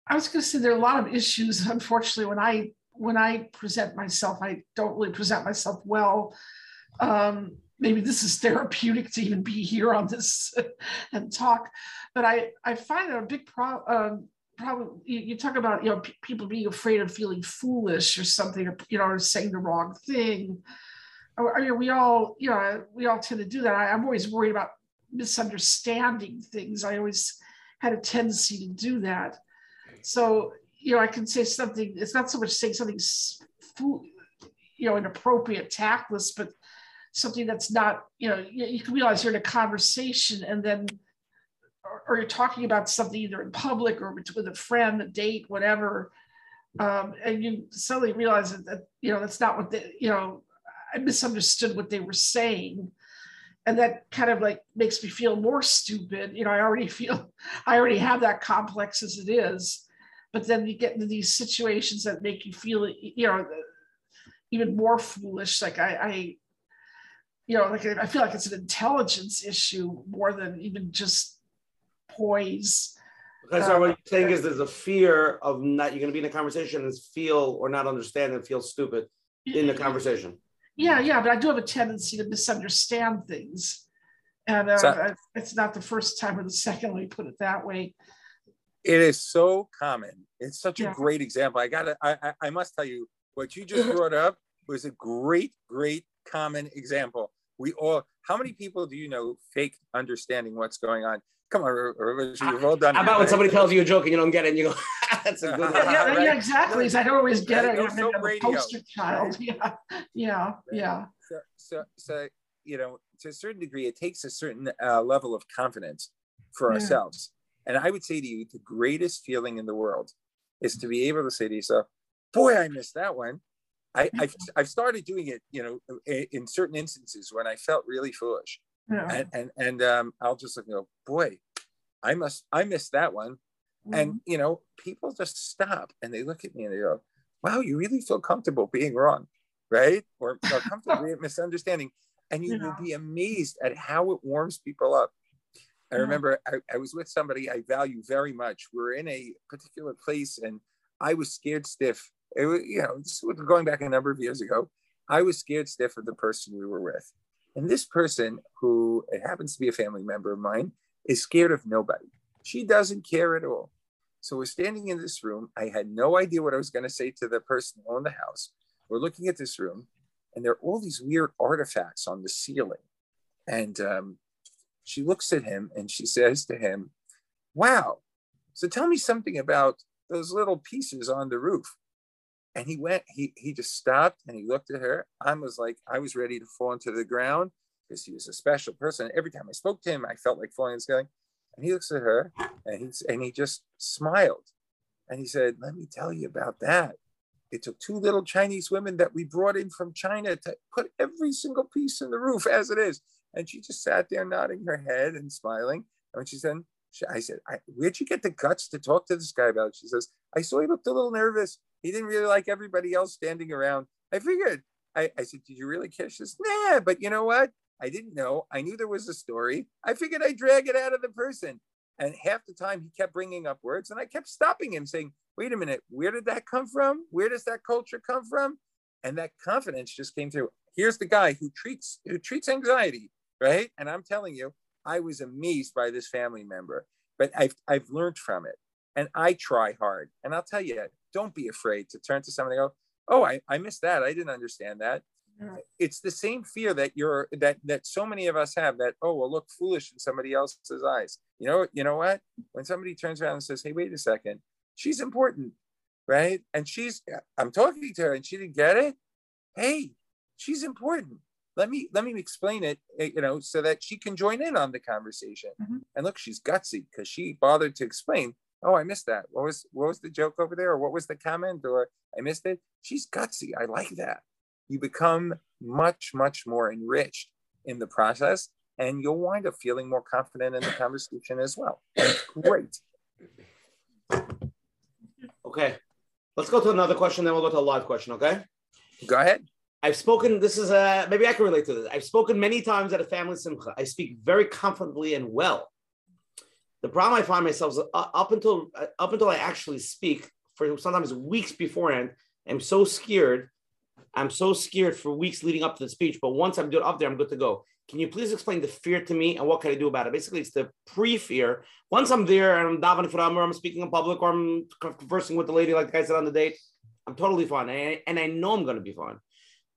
I was going to say there are a lot of issues. Unfortunately, when I when I present myself, I don't really present myself well. Um, maybe this is therapeutic to even be here on this and talk, but I I find a big problem probably you, you, talk about you know p- people being afraid of feeling foolish or something or you know or saying the wrong thing I, mean, we all you know we all tend to do that I, i'm always worried about misunderstanding things i always had a tendency to do that so you know i can say something it's not so much saying something you know inappropriate tactless but something that's not you know you, you can realize you're in a conversation and then or, you're talking about something either in public or with a friend, a date, whatever, um, and you suddenly realize that, that you know that's not what they, you know, I misunderstood what they were saying, and that kind of like makes me feel more stupid. You know, I already feel, I already have that complex as it is, but then you get into these situations that make you feel, you know, even more foolish. Like I, I you know, like I feel like it's an intelligence issue more than even just poise. Okay, so uh, what you're saying is there's a fear of not you're going to be in a conversation and feel or not understand and feel stupid in the conversation. Yeah, yeah, but I do have a tendency to misunderstand things, and uh, so, it's not the first time or the second. Let me put it that way. It is so common. It's such yeah. a great example. I got to. I, I must tell you what you just brought up was a great, great common example. We all. How many people do you know fake understanding what's going on? Come on, you've all done. How about when somebody tells you a joke and you don't get it, and you go, "That's a good one." Yeah, right? yeah exactly. I don't always get it. I'm a poster child. Yeah, yeah, yeah. So, so, so, you know, to a certain degree, it takes a certain uh, level of confidence for yeah. ourselves. And I would say to you, the greatest feeling in the world is to be able to say to yourself, "Boy, I missed that one." I, I've, I've started doing it, you know, in certain instances when I felt really foolish. Yeah. And and, and um, I'll just look and go, boy, I must I missed that one. Mm-hmm. And you know, people just stop and they look at me and they go, Wow, you really feel comfortable being wrong, right? Or, or comfortable misunderstanding. And you yeah. will be amazed at how it warms people up. I remember I, I, was with somebody I value very much. We were in a particular place and I was scared stiff. It was, you know, this was going back a number of years ago. I was scared stiff of the person we were with. And this person, who it happens to be a family member of mine, is scared of nobody. She doesn't care at all. So we're standing in this room. I had no idea what I was going to say to the person who owned the house. We're looking at this room, and there are all these weird artifacts on the ceiling. And um, she looks at him and she says to him, Wow, so tell me something about those little pieces on the roof. And he went, he he just stopped and he looked at her. I was like, I was ready to fall into the ground because he was a special person. Every time I spoke to him, I felt like falling and scaling. And he looks at her and he, and he just smiled. And he said, Let me tell you about that. It took two little Chinese women that we brought in from China to put every single piece in the roof as it is. And she just sat there nodding her head and smiling. And when she said, I said, Where'd you get the guts to talk to this guy about it? She says, I saw he looked a little nervous. He didn't really like everybody else standing around. I figured, I, I said, Did you really catch this? Nah, but you know what? I didn't know. I knew there was a story. I figured I'd drag it out of the person. And half the time he kept bringing up words and I kept stopping him saying, wait a minute, where did that come from? Where does that culture come from? And that confidence just came through. Here's the guy who treats who treats anxiety, right? And I'm telling you, I was amazed by this family member, but I've I've learned from it. And I try hard. And I'll tell you, don't be afraid to turn to somebody and go, Oh, I, I missed that. I didn't understand that. Mm-hmm. It's the same fear that you're that that so many of us have that, oh, will look foolish in somebody else's eyes. You know, you know what? When somebody turns around and says, Hey, wait a second, she's important, right? And she's I'm talking to her and she didn't get it. Hey, she's important. Let me let me explain it, eh, you know, so that she can join in on the conversation. Mm-hmm. And look, she's gutsy because she bothered to explain. Oh, I missed that. What was what was the joke over there, or what was the comment, or I missed it. She's gutsy. I like that. You become much much more enriched in the process, and you'll wind up feeling more confident in the conversation as well. Great. Okay. Let's go to another question, then we'll go to a live question, okay? Go ahead. I've spoken, this is a, maybe I can relate to this. I've spoken many times at a family simcha. I speak very confidently and well. The problem I find myself is uh, up until uh, up until I actually speak for sometimes weeks beforehand, I'm so scared. I'm so scared for weeks leading up to the speech. But once I'm up there, I'm good to go. Can you please explain the fear to me and what can I do about it? Basically, it's the pre-fear. Once I'm there and I'm davening for or I'm speaking in public, or I'm conversing with the lady, like the guy said on the date, I'm totally fine, and I, and I know I'm going to be fine.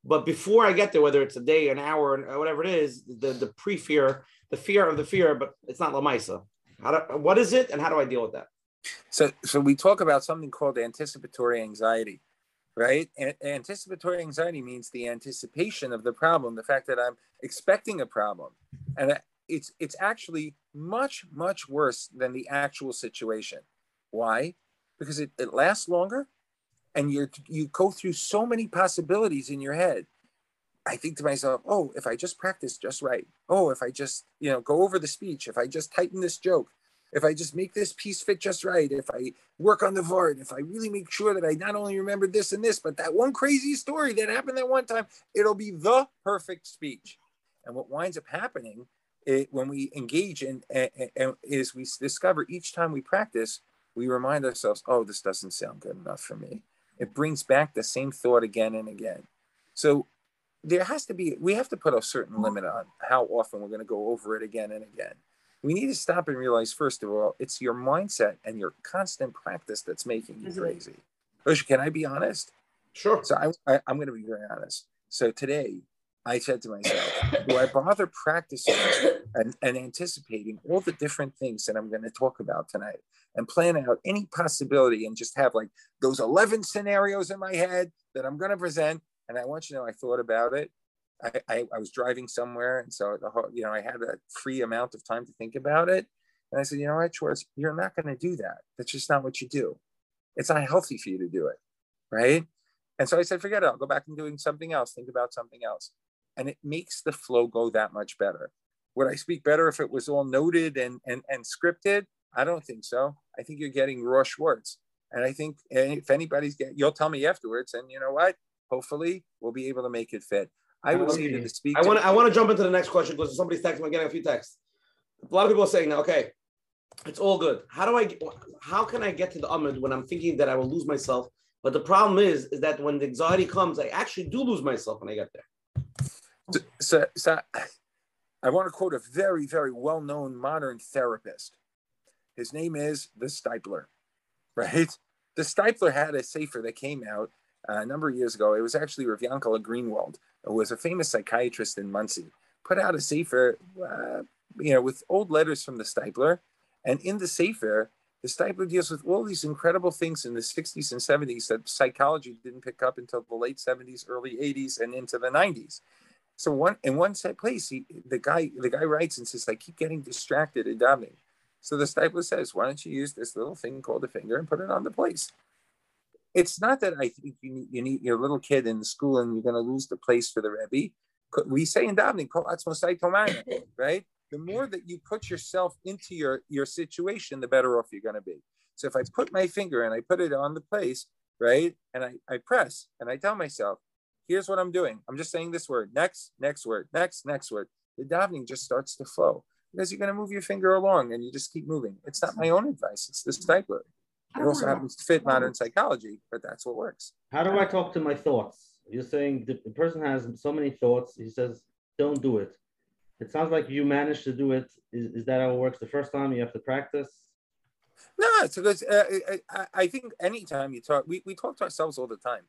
But before I get there, whether it's a day, an hour, or uh, whatever it is, the the pre-fear, the fear of the fear, but it's not lamaisa. How do, what is it, and how do I deal with that? So, so we talk about something called anticipatory anxiety right? anticipatory anxiety means the anticipation of the problem, the fact that I'm expecting a problem, and it's it's actually much much worse than the actual situation. Why? Because it, it lasts longer, and you you go through so many possibilities in your head. I think to myself, oh, if I just practice just right, oh, if I just you know go over the speech, if I just tighten this joke, if I just make this piece fit just right, if I work on the vart, if I really make sure that I not only remember this and this, but that one crazy story that happened that one time, it'll be the perfect speech. And what winds up happening it, when we engage in is we discover each time we practice, we remind ourselves, oh, this doesn't sound good enough for me. It brings back the same thought again and again. So there has to be, we have to put a certain limit on how often we're going to go over it again and again. We need to stop and realize first of all it's your mindset and your constant practice that's making you mm-hmm. crazy. Rosh, can i be honest? Sure. So I, I, i'm going to be very honest. So today i said to myself do i bother practicing and, and anticipating all the different things that i'm going to talk about tonight and plan out any possibility and just have like those 11 scenarios in my head that i'm going to present and i want you to know i thought about it I, I, I was driving somewhere, and so the whole, you know I had a free amount of time to think about it. And I said, you know what, Schwartz, you're not going to do that. That's just not what you do. It's not healthy for you to do it, right? And so I said, forget it. I'll go back and doing something else. Think about something else, and it makes the flow go that much better. Would I speak better if it was all noted and and and scripted? I don't think so. I think you're getting raw Schwartz. And I think if anybody's get, you'll tell me afterwards. And you know what? Hopefully, we'll be able to make it fit. I would say to the speaker. I want to I want to jump into the next question because somebody's texting. I'm getting a few texts. A lot of people are saying now, okay, it's all good. How do I? How can I get to the amud when I'm thinking that I will lose myself? But the problem is, is that when the anxiety comes, I actually do lose myself when I get there. So, so, so I want to quote a very, very well-known modern therapist. His name is the Steipler, right? The Steipler had a sefer that came out uh, a number of years ago. It was actually Rav Yankala Greenwald, who was a famous psychiatrist in Monsey, put out a sefer, uh, you know, with old letters from the Steipler. And in the sefer, the Steipler deals with all these incredible things in the 60s and 70s that psychology didn't pick up until the late 70s, early 80s, and into the 90s. So one in one set place, he, the guy the guy writes and says, I keep getting distracted and davening. So the Steipler says, why don't you use this little thing called a finger and put it on the place? It's not that I think you need, you need your little kid in school and you're going to lose the place for the Rebbe. We say in davening, right? The more that you put yourself into your, your situation, the better off you're going to be. So if I put my finger and I put it on the place, right? And I, I press and I tell myself, here's what I'm doing. I'm just saying this word, next, next word, next, next word. The davening just starts to flow because you're going to move your finger along and you just keep moving. It's not my own advice. It's this Steipler. It also happens to fit modern psychology, but that's what works. How do I talk to my thoughts? You're saying the, the person has so many thoughts. He says, don't do it. It sounds like you managed to do it. Is, is that how it works the first time? You have to practice? No, it's because uh, I, I think anytime you talk, we, we talk to ourselves all the time,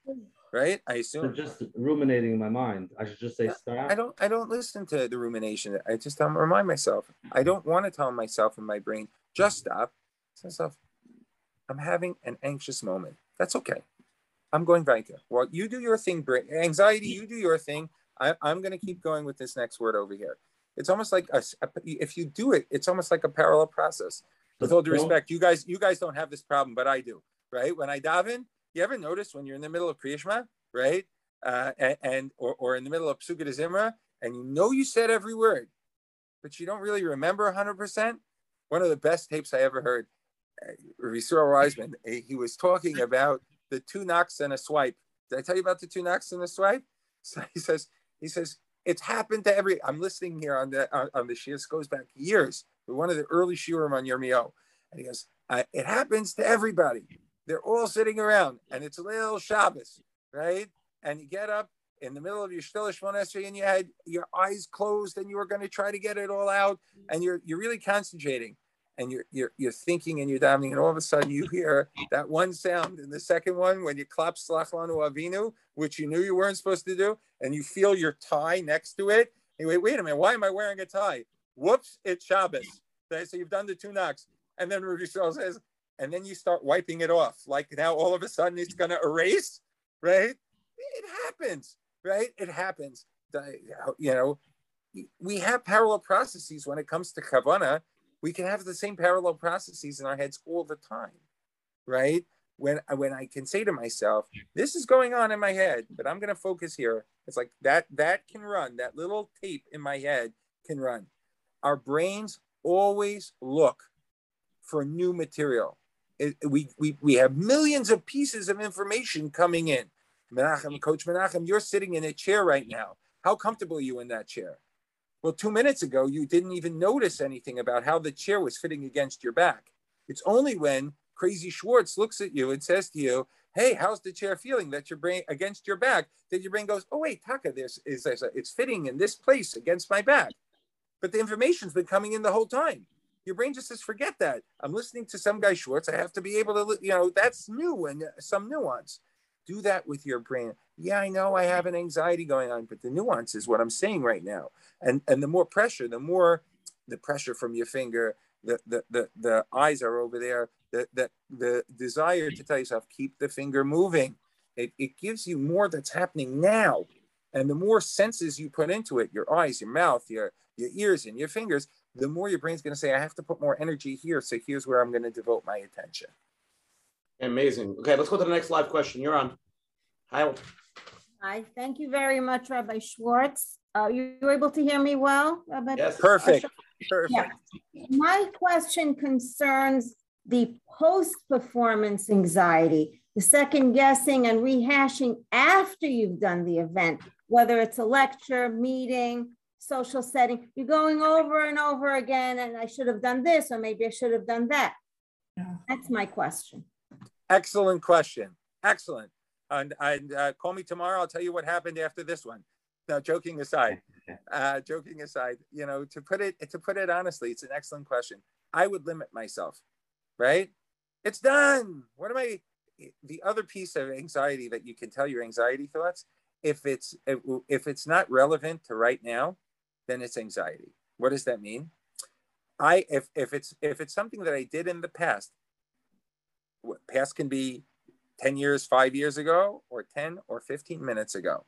right? I assume. So just ruminating in my mind. I should just say stop. I don't. I don't listen to the rumination. I just um, remind myself. I don't want to tell myself in my brain just stop. Tell I'm having an anxious moment. That's okay. I'm going weiter. Well, you do your thing. Anxiety, you do your thing. I, I'm going to keep going with this next word over here. It's almost like a, if you do it, it's almost like a parallel process. With all due respect, you guys, you guys don't have this problem, but I do. Right? When I daven, you ever notice when you're in the middle of Kriyashma, right? Uh, and, and or, or in the middle of Pesukei Dezimra, and you know you said every word, but you don't really remember 100%. One of the best tapes I ever heard, uh, Risura Reisman, he was talking about the two knocks and a swipe. Did I tell you about the two knocks and a swipe? So he says, he says, it's happened to every, I'm listening here on the, on, on the Shias goes back years. One of the early Shiurim on Yirmiyahu. And he goes, it happens to everybody. They're all sitting around and it's a little Shabbos, right? And you get up in the middle of your Shtilah Shmon and you had your eyes closed and you were going to try to get it all out and you're, you're really concentrating and you're, you're, you're thinking and you're davening, and all of a sudden you hear that one sound. And the second one, when you clap Slachlanu Avinu, which you knew you weren't supposed to do, and you feel your tie next to it. And wait, wait a minute, why am I wearing a tie? Whoops, it's Shabbos. Okay, So you've done the two knocks. And then Rabbi Rudy says, and then you start wiping it off. Like now all of a sudden it's going to erase, right? It happens, right? It happens. You know, we have parallel processes when it comes to kavana we can have the same parallel processes in our heads all the time, right? When when I can say to myself, "This is going on in my head, but I'm going to focus here." It's like that that can run. That little tape in my head can run. Our brains always look for new material. It, we, we, we have millions of pieces of information coming in. Menachem, Coach Menachem, you're sitting in a chair right now. How comfortable are you in that chair? Well, two minutes ago, you didn't even notice anything about how the chair was fitting against your back. It's only when Crazy Schwartz looks at you and says to you, Hey, how's the chair feeling that your brain against your back? That your brain goes, Oh, wait, Taka, this is it's fitting in this place against my back. But the information's been coming in the whole time. Your brain just says, Forget that. I'm listening to some guy Schwartz. I have to be able to, you know, that's new and some nuance. Do that with your brain. Yeah, I know I have an anxiety going on, but the nuance is what I'm saying right now. And and the more pressure, the more the pressure from your finger, the the the, the eyes are over there, the, the the desire to tell yourself, keep the finger moving. It, it gives you more that's happening now. And the more senses you put into it, your eyes, your mouth, your your ears, and your fingers, the more your brain's going to say, I have to put more energy here. So here's where I'm going to devote my attention. Amazing. Okay, let's go to the next live question. You're on. Hi. Hi. Thank you very much, Rabbi Schwartz. Uh, you, you able to hear me well, Rabbi? Yes. Perfect. Perfect. Yeah. My question concerns the post-performance anxiety, the second guessing and rehashing after you've done the event, whether it's a lecture, meeting, social setting. You're going over and over again, and I should have done this, or maybe I should have done that. Yeah. That's my question. Excellent question. Excellent. And, and uh, call me tomorrow. I'll tell you what happened after this one. Now, joking aside, uh, joking aside, you know, to put it to put it honestly, it's an excellent question. I would limit myself, right? It's done. What am I? The other piece of anxiety that you can tell your anxiety thoughts, if it's if it's not relevant to right now, then it's anxiety. What does that mean? I if if it's if it's something that I did in the past past can be 10 years, five years ago, or 10 or 15 minutes ago.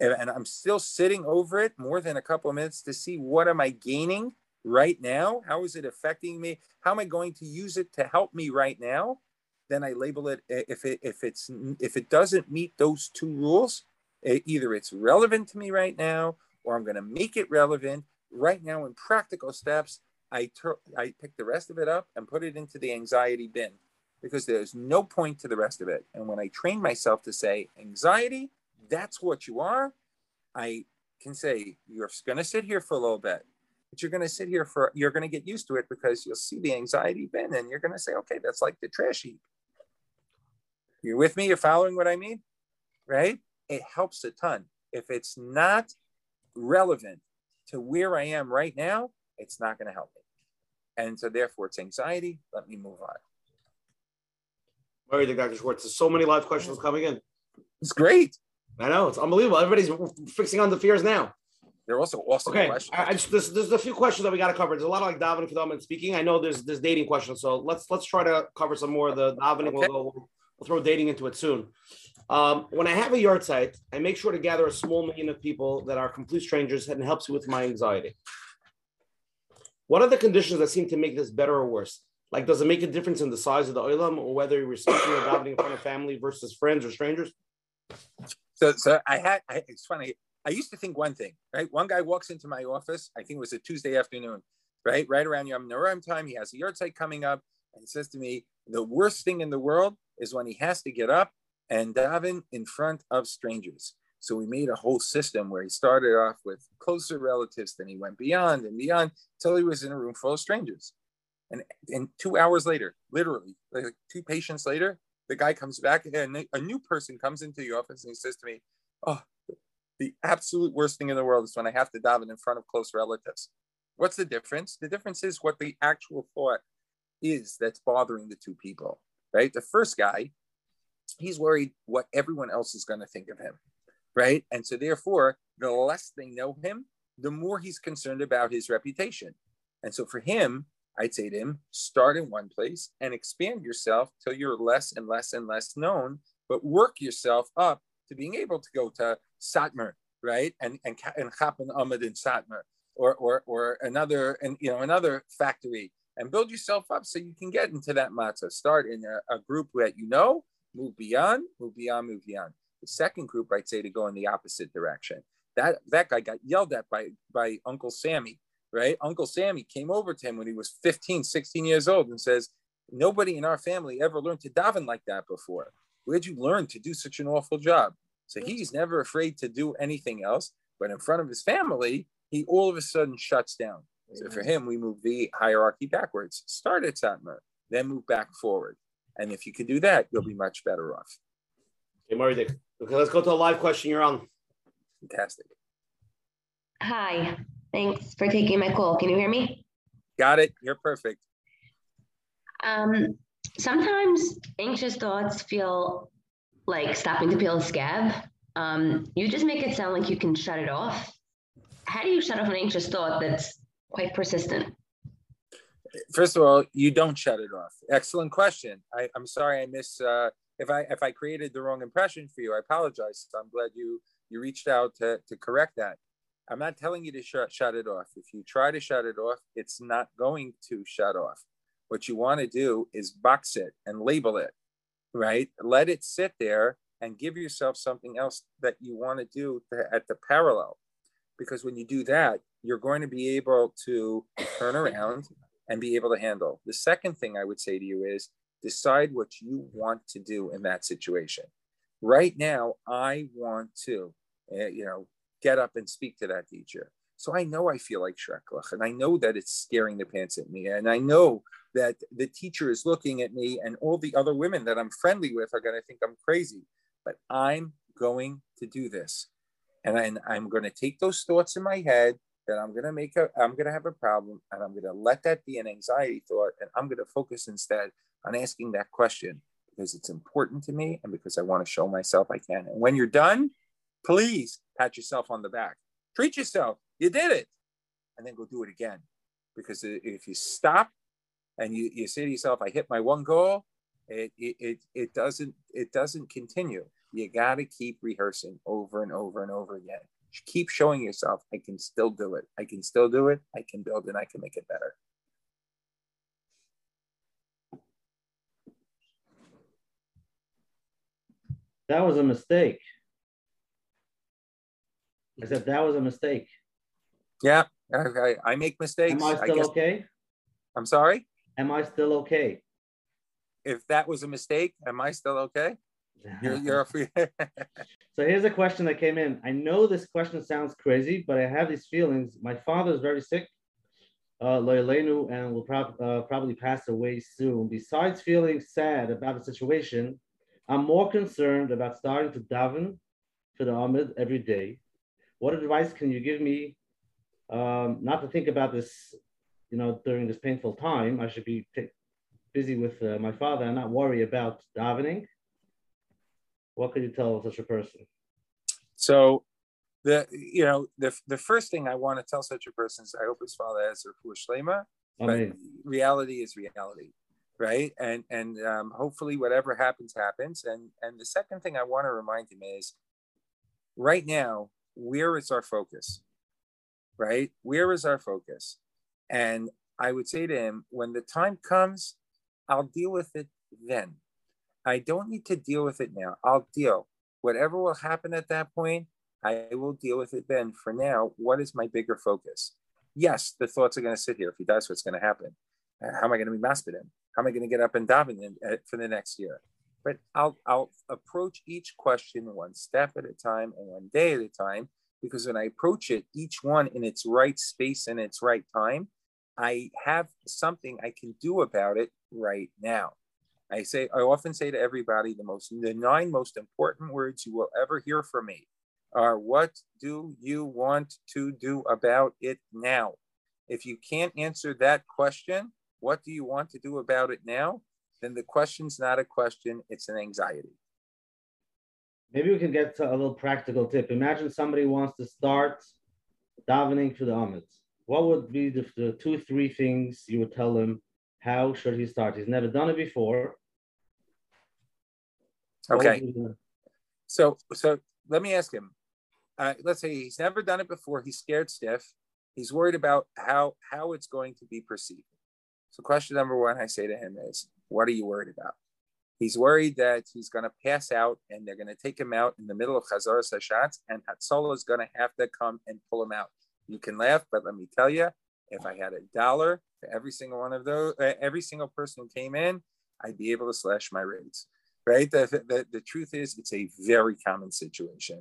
and I'm still sitting over it more than a couple of minutes to see what am I gaining right now? How is it affecting me? How am I going to use it to help me right now? Then I label it if it if it's if it doesn't meet those two rules, either it's relevant to me right now or I'm going to make it relevant right now in practical steps. I ter- I pick the rest of it up and put it into the anxiety bin because there's no point to the rest of it. And when I train myself to say anxiety, that's what you are, I can say you're going to sit here for a little bit but you're going to sit here for you're going to get used to it because you'll see the anxiety bin and you're going to say okay that's like the trash heap you're with me you're following what i mean right it helps a ton if it's not relevant to where i am right now it's not going to help me and so therefore it's anxiety let me move on Mary, Dr. Schwartz, there's so many live questions coming in. It's great. I know it's unbelievable. Everybody's fixing on the fears now. They're also awesome okay. questions. I, I just, there's, there's a few questions that we got to cover. There's a lot of like davening and speaking. I know there's there's dating questions, so let's let's try to cover some more of the davening. Okay. We'll, we'll, we'll, throw dating into it soon. Um, when I have a yahrzeit, I make sure to gather a small minyan of people that are complete strangers and helps with my anxiety. What are the conditions that seem to make this better or worse? Like, does it make a difference in the size of the olam or whether you're speaking or davening in front of family versus friends or strangers? So, so I had. I, it's funny. I used to think one thing, right? One guy walks into my office, I think it was a Tuesday afternoon, right? Right around Yom Noraim time. He has a yahrzeit coming up and he says to me, the worst thing in the world is when he has to get up and daven in front of strangers. So we made a whole system where he started off with closer relatives, then he went beyond and beyond until he was in a room full of strangers. And, and two hours later, literally, like two patients later, the guy comes back and a new person comes into the office and he says to me, Oh, the absolute worst thing in the world is when I have to daven in front of close relatives. What's the difference? The difference is what the actual thought is that's bothering the two people, right? The first guy, he's worried what everyone else is going to think of him, right? And so, therefore, the less they know him, the more he's concerned about his reputation. And so, for him, I'd say to him, start in one place and expand yourself till you're less and less and less known, but work yourself up to being able to go to Satmar, right? And and and Chapan amud in Satmar, or or or another and you know another factory, and build yourself up so you can get into that matzah. Start in a, a group that you know, move beyond, move beyond, move beyond. The second group, I'd say, to go in the opposite direction. That that guy got yelled at by by Uncle Sammy, right? Uncle Sammy came over to him when he was 15, 16 years old and says, Nobody in our family ever learned to daven like that before. Where'd you learn to do such an awful job? So he's never afraid to do anything else. But in front of his family, he all of a sudden shuts down. So for him, we move the hierarchy backwards. Start at Satmar, then move back forward. And if you can do that, you'll be much better off. Okay, Marty. Okay, let's go to a live question. You're on. Fantastic. Hi. Thanks for taking my call. Can you hear me? Got it. You're perfect. Um, sometimes anxious thoughts feel like stopping to peel a scab. Um, you just make it sound like you can shut it off. How do you shut off an anxious thought that's quite persistent? First of all, you don't shut it off. Excellent question. I, am sorry I miss uh, if I if I created the wrong impression for you. I apologize. I'm glad you you reached out to, to correct that. I'm not telling you to shut shut it off. If you try to shut it off, it's not going to shut off. What you want to do is box it and label it right? Let it sit there and give yourself something else that you want to do at the parallel. Because when you do that, you're going to be able to turn around and be able to handle. The second thing I would say to you is decide what you want to do in that situation. Right now, I want to, uh, you know, get up and speak to that teacher. So I know I feel like Shreklach, and I know that it's scaring the pants at me, and I know that the teacher is looking at me and all the other women that I'm friendly with are going to think I'm crazy. But I'm going to do this. And, I, I'm going to take those thoughts in my head that I'm to make a, I'm to have a problem and I'm to let that be an anxiety thought. And I'm to focus instead on asking that question because it's important to me and because I want to show myself I can. And when you're done, please pat yourself on the back. Treat yourself. You did it. And then go do it again. Because if you stop and you, you say to yourself, I hit my one goal, it, it, it, it doesn't it doesn't continue. You got to keep rehearsing over and over and over again. Keep showing yourself, I can still do it. I can still do it. I can build and I can make it better. That was a mistake. I said that was a mistake. Yeah, I, I make mistakes. Am I still I okay? I'm sorry? Am I still okay? If that was a mistake, am I still okay? You're, you're so here's a question that came in. I know this question sounds crazy, but I have these feelings. My father is very sick, uh, and will prob- uh, probably pass away soon. Besides feeling sad about the situation, I'm more concerned about starting to daven for the Amud every day. What advice can you give me um, not to think about this, you know, during this painful time? I should be t- busy with uh, my father and not worry about davening. What could you tell such a person? So, the you know the the first thing I want to tell such a person is I hope his father has a full shlema. But reality is reality right? And and um, hopefully whatever happens happens. And and the second thing i want to remind him is right now where is our focus right? Where is our focus? And i would say to him when the time comes i'll deal with it then i don't need to deal with it now. I'll deal. Whatever will happen at that point i will deal with it then. For now what is my bigger focus? Yes the thoughts are going to sit here if he does what's going to happen. How am i going to be masped him how am I going to get up and daven uh, for the next year? But I'll, I'll approach each question one step at a time and one day at a time, because when I approach it, each one in its right space and its right time, I have something I can do about it right now. I say, I often say to everybody, the most, the nine most important words you will ever hear from me are, what do you want to do about it now? If you can't answer that question, what do you want to do about it now? Then the question's not a question, it's an anxiety. Maybe we can get to a little practical tip. Imagine somebody wants to start davening for the Amud. What would be the, the two, three things you would tell him? How should he start? He's never done it before. Okay. So, so let me ask him. Uh, let's say he's never done it before. He's scared stiff. He's worried about how how it's going to be perceived. So, question number one I say to him is, What are you worried about? He's worried that he's going to pass out and they're going to take him out in the middle of Chazaras Hashatz, and Hatzola is going to have to come and pull him out. You can laugh, but let me tell you, if I had a dollar for every single one of those, uh, every single person who came in, I'd be able to slash my rates. Right? The, the, the truth is, it's a very common situation.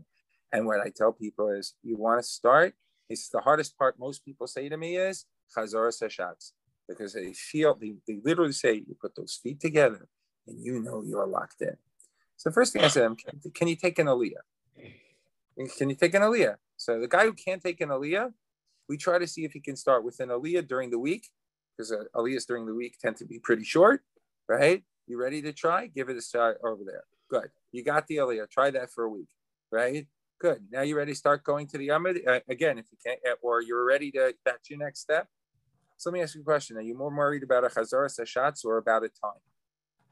And what I tell people is, you want to start. It's the hardest part. Most people say to me is Chazaras Hashatz because they feel, they, they literally say, you put those feet together and you know you're locked in. So first thing I said, can, can you take an aliyah? Can you take an aliyah? So the guy who can't take an aliyah, we try to see if he can start with an aliyah during the week, because uh, aliyahs during the week tend to be pretty short, right? You ready to try? Give it a shot over there. Good. You got the aliyah. Try that for a week, right? Good. Now you ready to start going to the Amud? Uh, again, if you can't, or you're ready to, that's your next step. So let me ask you a question. Are you more worried about a Chazaras Hashatz or about a time?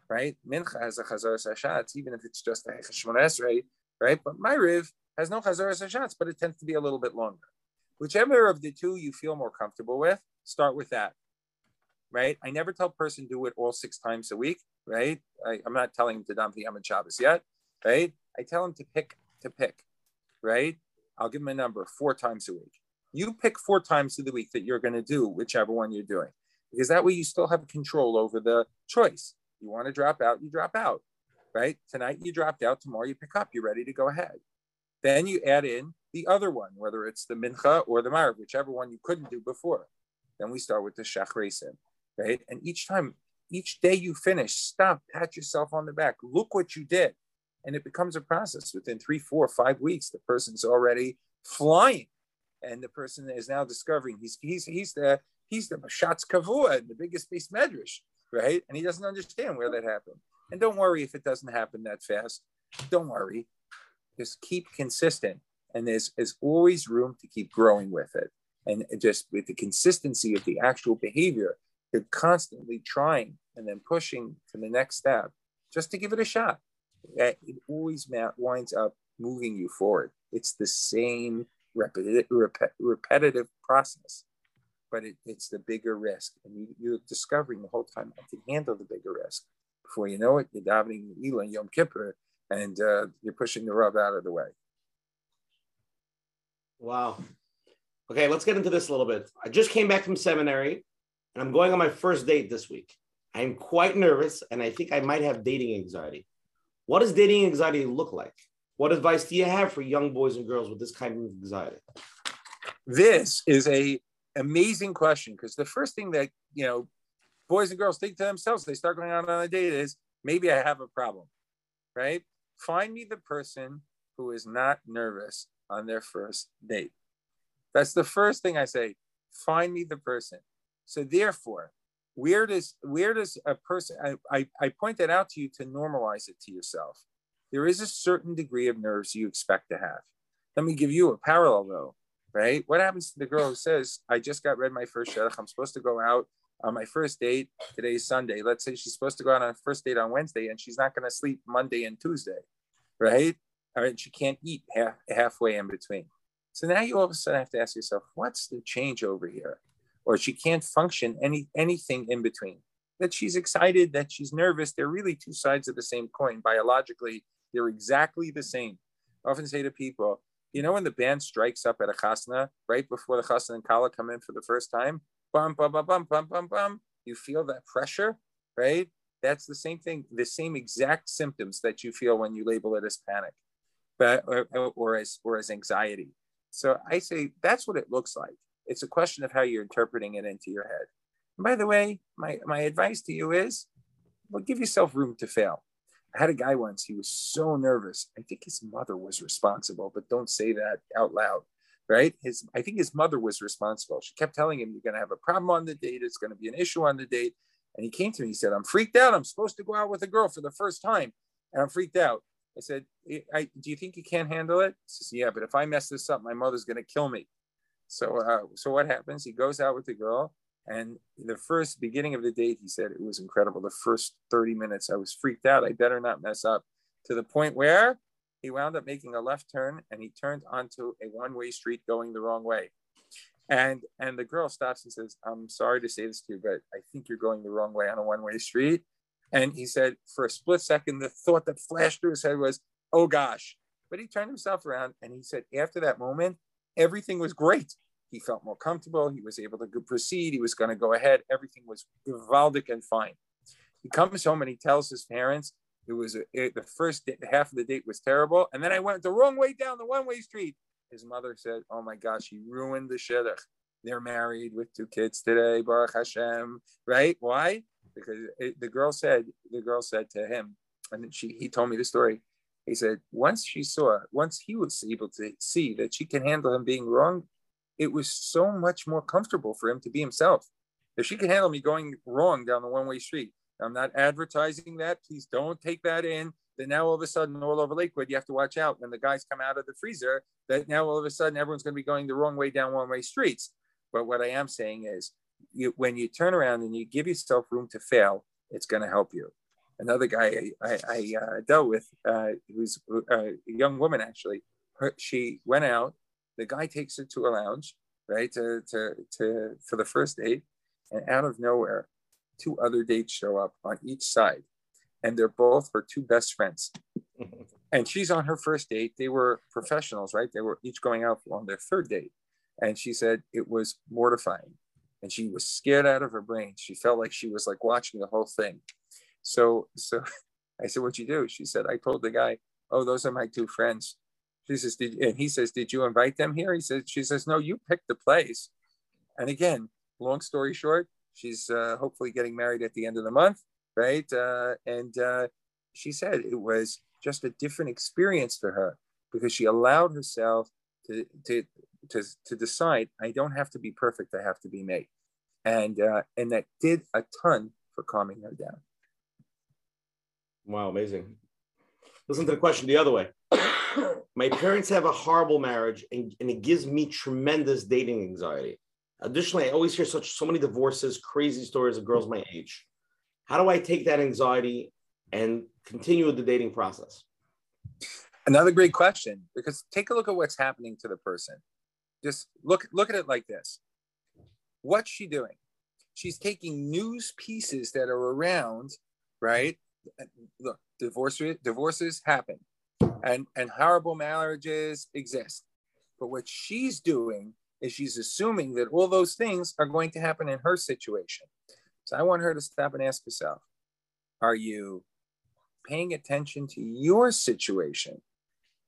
Right? Mincha has a Chazaras Hashatz, even if it's just a Hechashmon Esrei, right? But Ma'ariv has no Chazaras Hashatz, but it tends to be a little bit longer. Whichever of the two you feel more comfortable with, start with that. Right? I never tell person do it all six times a week, right? I, am not telling him to dump the Amud Shabbos yet, right? I tell him to pick to pick, right? I'll give him a number four times a week. You pick four times of the week that you're going to do whichever one you're doing, because that way you still have control over the choice. You want to drop out, you drop out, right? Tonight you dropped out, tomorrow you pick up, you're ready to go ahead. Then you add in the other one, whether it's the mincha or the Ma'ariv, whichever one you couldn't do before. Then we start with the shachresim, right? And each time, each day you finish, stop, pat yourself on the back, look what you did. And it becomes a process. Within three, four, five weeks, the person's already flying and the person is now discovering he's he's he's the he's the Mashatz Kavua, the biggest beis medrash, right? And he doesn't understand where that happened. And don't worry if it doesn't happen that fast. Don't worry. Just keep consistent. And there's, there's always room to keep growing with it. And just with the consistency of the actual behavior, you're constantly trying and then pushing to the next step just to give it a shot. it always winds up moving you forward. It's the same repetitive, repetitive process, but it, it's the bigger risk. And you, you're discovering the whole time I can handle the bigger risk. Before you know it, you're davening Elon Yom Kippur and uh, you're pushing the rub out of the way. Wow. Okay, let's get into this a little bit. I just came back from seminary and I'm going on my first date this week. I'm quite nervous and I think I might have dating anxiety. What does dating anxiety look like? What advice do you have for young boys and girls with this kind of anxiety? This is a amazing question because the first thing that you know boys and girls think to themselves they start going out on a date is maybe I have a problem, right? Find me the person who is not nervous on their first date. That's the first thing I say. Find me the person. So therefore, where does where does a person I, I, I point that out to you to normalize it to yourself. There is a certain degree of nerves you expect to have. Let me give you a parallel though, right? What happens to the girl who says, I just got read my first shidduch, I'm supposed to go out on my first date. Today's Sunday. Let's say she's supposed to go out on a first date on Wednesday and she's not going to sleep Monday and Tuesday, right? All right, she can't eat half, halfway in between. So now you all of a sudden have to ask yourself, what's the change over here? Or she can't function any anything in between. That she's excited, that she's nervous. They're really two sides of the same coin. Biologically, they're exactly the same. I often say to people, you know, when the band strikes up at a chasna, right before the chasna and kala come in for the first time, bum, bum, bum, bum, bum, bum, bum, you feel that pressure, right? That's the same thing, the same exact symptoms that you feel when you label it as panic but or, or as or as anxiety. So I say that's what it looks like. It's a question of how you're interpreting it into your head. And by the way, my, my advice to you is well, give yourself room to fail. I had a guy once, he was so nervous. I think his mother was responsible, but don't say that out loud, right? His I think his mother was responsible. She kept telling him, You're gonna have a problem on the date, it's gonna be an issue on the date. And he came to me, he said, I'm freaked out. I'm supposed to go out with a girl for the first time. And I'm freaked out. I said, I, do you think you can't handle it? He says, yeah, but if I mess this up, my mother's going to kill me. So, uh, so what happens? He goes out with the girl, and the first beginning of the date, he said it was incredible. The first 30 minutes, I was freaked out. I better not mess up to the point where he wound up making a left turn and he turned onto a one-way street going the wrong way. And and the girl stops and says, I'm sorry to say this to you, but I think you're going the wrong way on a one-way street. And he said, for a split second, the thought that flashed through his head was, oh gosh. But he turned himself around and he said, after that moment, everything was great. He felt more comfortable. He was able to proceed. He was going to go ahead. Everything was valdic and fine. He comes home and he tells his parents, it was a, it, the first day, half of the date was terrible. And then I went the wrong way down the one way street. His mother said, oh my gosh, he ruined the shidduch. They're married with two kids today, Baruch Hashem, right? Why? because it, the girl said the girl said to him, and then she he told me the story. He said once she saw, once he was able to see that she can handle him being wrong, it was so much more comfortable for him to be himself. If she can handle me going wrong down the one way street, I'm not advertising that. Please don't take that in. That now all of a sudden, all over Lakewood, you have to watch out when the guys come out of the freezer. That now all of a sudden, everyone's going to be going the wrong way down one way streets. But what I am saying is, you, when you turn around and you give yourself room to fail, it's going to help you. Another guy I, I, I uh, dealt with, uh, who's uh, a young woman actually, her, she went out. The guy takes her to a lounge, right, to, to, to, for the first date. And out of nowhere, two other dates show up on each side. And they're both her two best friends. and she's on her first date. They were professionals, right? They were each going out on their third date. And she said it was mortifying and she was scared out of her brain. She felt like she was like watching the whole thing. So, so I said, "What'd you do?" She said, "I told the guy, oh, those are my two friends." She says, "Did?" And he says, "Did you invite them here?" He says, "She says, no, you picked the place." And again, long story short, she's uh, hopefully getting married at the end of the month, right? Uh, and uh, she said it was just a different experience for her because she allowed herself to to to, to decide I don't have to be perfect, I have to be me and uh, and that did a ton for calming her down. Wow, amazing. Listen to the question the other way. My parents have a horrible marriage, and, and it gives me tremendous dating anxiety. Additionally, I always hear such so many divorces, crazy stories of girls my age. How do I take that anxiety and continue the dating process? Another great question because take a look at what's happening to the person. Just look look at it like this. What's she doing? She's taking news pieces that are around, right? Look, divorces divorces happen, and and horrible marriages exist. But what she's doing is she's assuming that all those things are going to happen in her situation. So I want her to stop and ask herself, are you paying attention to your situation?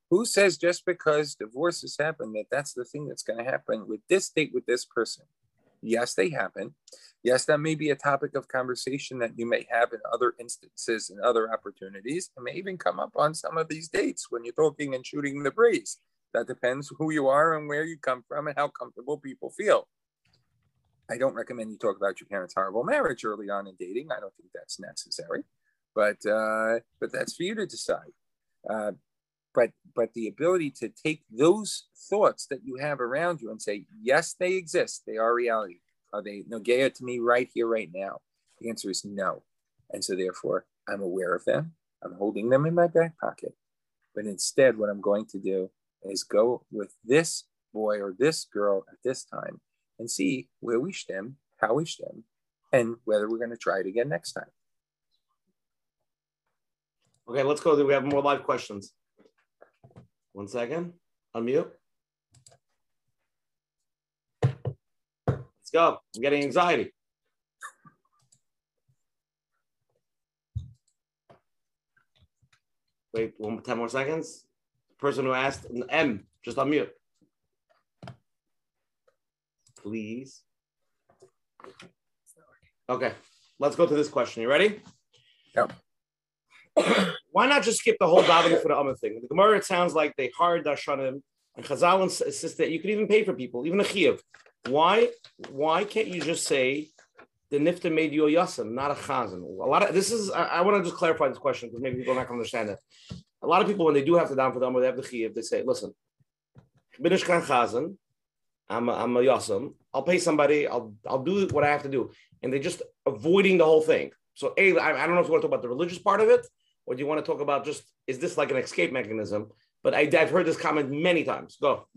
Who says just because divorces happen that that's the thing that's going to happen with this date with this person? Yes, they happen. Yes, that may be a topic of conversation that you may have in other instances and other opportunities. It may even come up on some of these dates when you're talking and shooting the breeze. That depends who you are and where you come from and how comfortable people feel. I don't recommend you talk about your parents' horrible marriage early on in dating. I don't think that's necessary, but uh, but that's for you to decide. Uh, but but the ability to take those thoughts that you have around you and say, yes, they exist. They are reality. Are they nogea to me right here, right now? The answer is no. And so therefore, I'm aware of them. I'm holding them in my back pocket. But instead, what I'm going to do is go with this boy or this girl at this time and see where we stem, how we stem, and whether we're going to try it again next time. Okay, let's go. We have more live questions. One second. Unmute. Go. I'm getting anxiety. Wait, one, 10 more seconds. Person who asked, M, just unmute. Please. Okay, let's go to this question. You ready? Yep. Why not just skip the whole davening for the Amud thing? The Gemara, it sounds like they hired Dashanim, and Chazal insist that you could even pay for people, even a chiyuv. Why? Why can't you just say the nifta made you a yasim, not a chazan? A lot of this is. I, I want to just clarify this question because maybe people are not going to understand it. A lot of people, when they do have to down for the Amud, they have the chiyuv. They say, "Listen, binish kan chazan, I'm a, I'm a yasim. I'll pay somebody. I'll I'll do what I have to do," and they're just avoiding the whole thing. So, a, I, I don't know if you want to talk about the religious part of it, or do you want to talk about just is this like an escape mechanism? But I, have heard this comment many times. Go.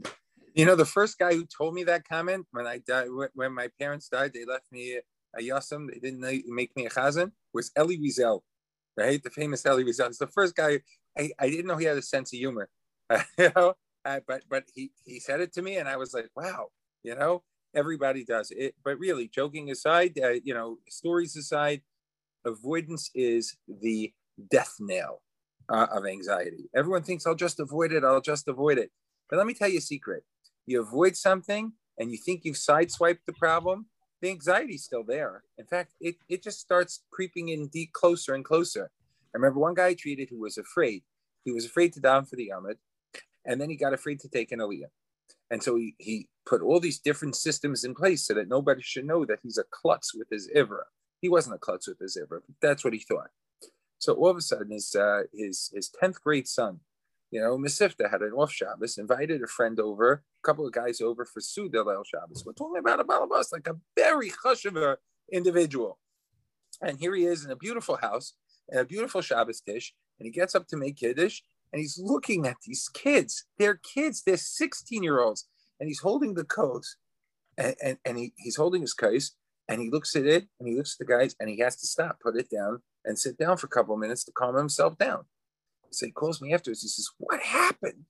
You know, the first guy who told me that comment when I died, when my parents died, they left me a yasam. They didn't make me a chazan. Was Elie Wiesel, right? The famous Elie Wiesel. It's the first guy. I, I didn't know he had a sense of humor. you know, uh, but but he he said it to me, and I was like, wow. You know, everybody does it. But really, joking aside, uh, you know, stories aside, avoidance is the death nail uh, of anxiety. Everyone thinks I'll just avoid it. I'll just avoid it. But let me tell you a secret. You avoid something and you think you've sideswiped the problem, the anxiety's still there. In fact, it, it just starts creeping in deep closer and closer. I remember one guy I treated who was afraid. He was afraid to down for the Amud, and then he got afraid to take an Aliyah. And so he, he put all these different systems in place so that nobody should know that he's a klutz with his Ivra. He wasn't a klutz with his Ivra, but that's what he thought. So all of a sudden, his uh, his his tenth grade son, you know, Mesivta had an off Shabbos, invited a friend over, a couple of guys over for Suda El Shabbos. We're talking about a balabas, like a very chashuva individual. And here he is in a beautiful house and a beautiful Shabbos dish, and he gets up to make kiddush, and he's looking at these kids. They're kids. They're 16 year olds, and he's holding the coat, and, and, and he, he's holding his case, and he looks at it, and he looks at the guys, and he has to stop, put it down, and sit down for a couple of minutes to calm himself down. So he calls me afterwards. He says, What happened?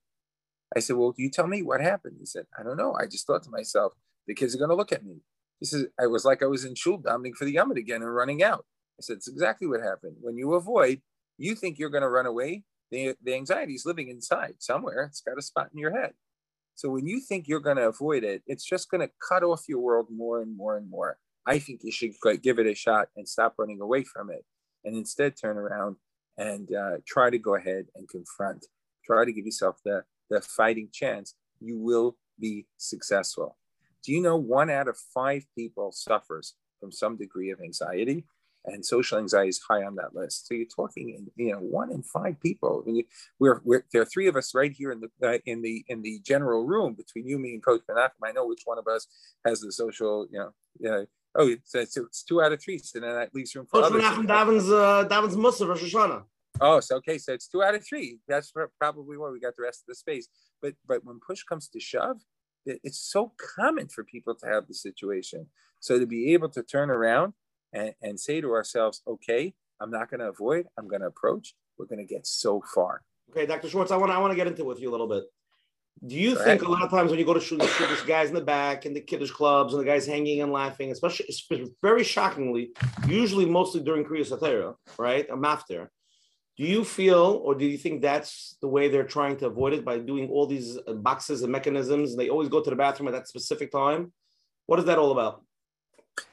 I said, Well, you tell me what happened. He said, I don't know. I just thought to myself, the kids are going to look at me. He says, I was like I was in shul davening for the Amud again and running out. I said, It's exactly what happened. When you avoid, you think you're going to run away. The, the anxiety is living inside somewhere. It's got a spot in your head. So when you think you're going to avoid it, it's just going to cut off your world more and more and more. I think you should give it a shot and stop running away from it and instead turn around and uh, try to go ahead and confront. Try to give yourself the, the fighting chance. You will be successful. Do you know one out of five people suffers from some degree of anxiety? And social anxiety is high on that list. So you're talking, you know, one in five people. I mean, We're, we're there are three of us right here in the uh, in the in the general room between you, me, and Coach Menachem. I know which one of us has the social, you know, uh, Oh, it's, it's, it's two out of three, so then that leaves room for Coach others. Menachem Daven's uh, Daven's Musaf Rosh Hashanah. Oh, so okay, so it's two out of three. That's probably why we got the rest of the space. But but when push comes to shove, it- it's so common for people to have the situation. So to be able to turn around and, and say to ourselves, okay, I'm not going to avoid, I'm going to approach. We're going to get so far. Okay, Dr. Schwartz, I want I want to get into it with you a little bit. Do you think a lot of times when you go to shoot, you shoot this guys in the back and the kiddish clubs and the guys hanging and laughing, especially very shockingly, usually mostly during Kriya Satira, right? A maftir. Do you feel or do you think that's the way they're trying to avoid it by doing all these uh, boxes and mechanisms? And They always go to the bathroom at that specific time. What is that all about?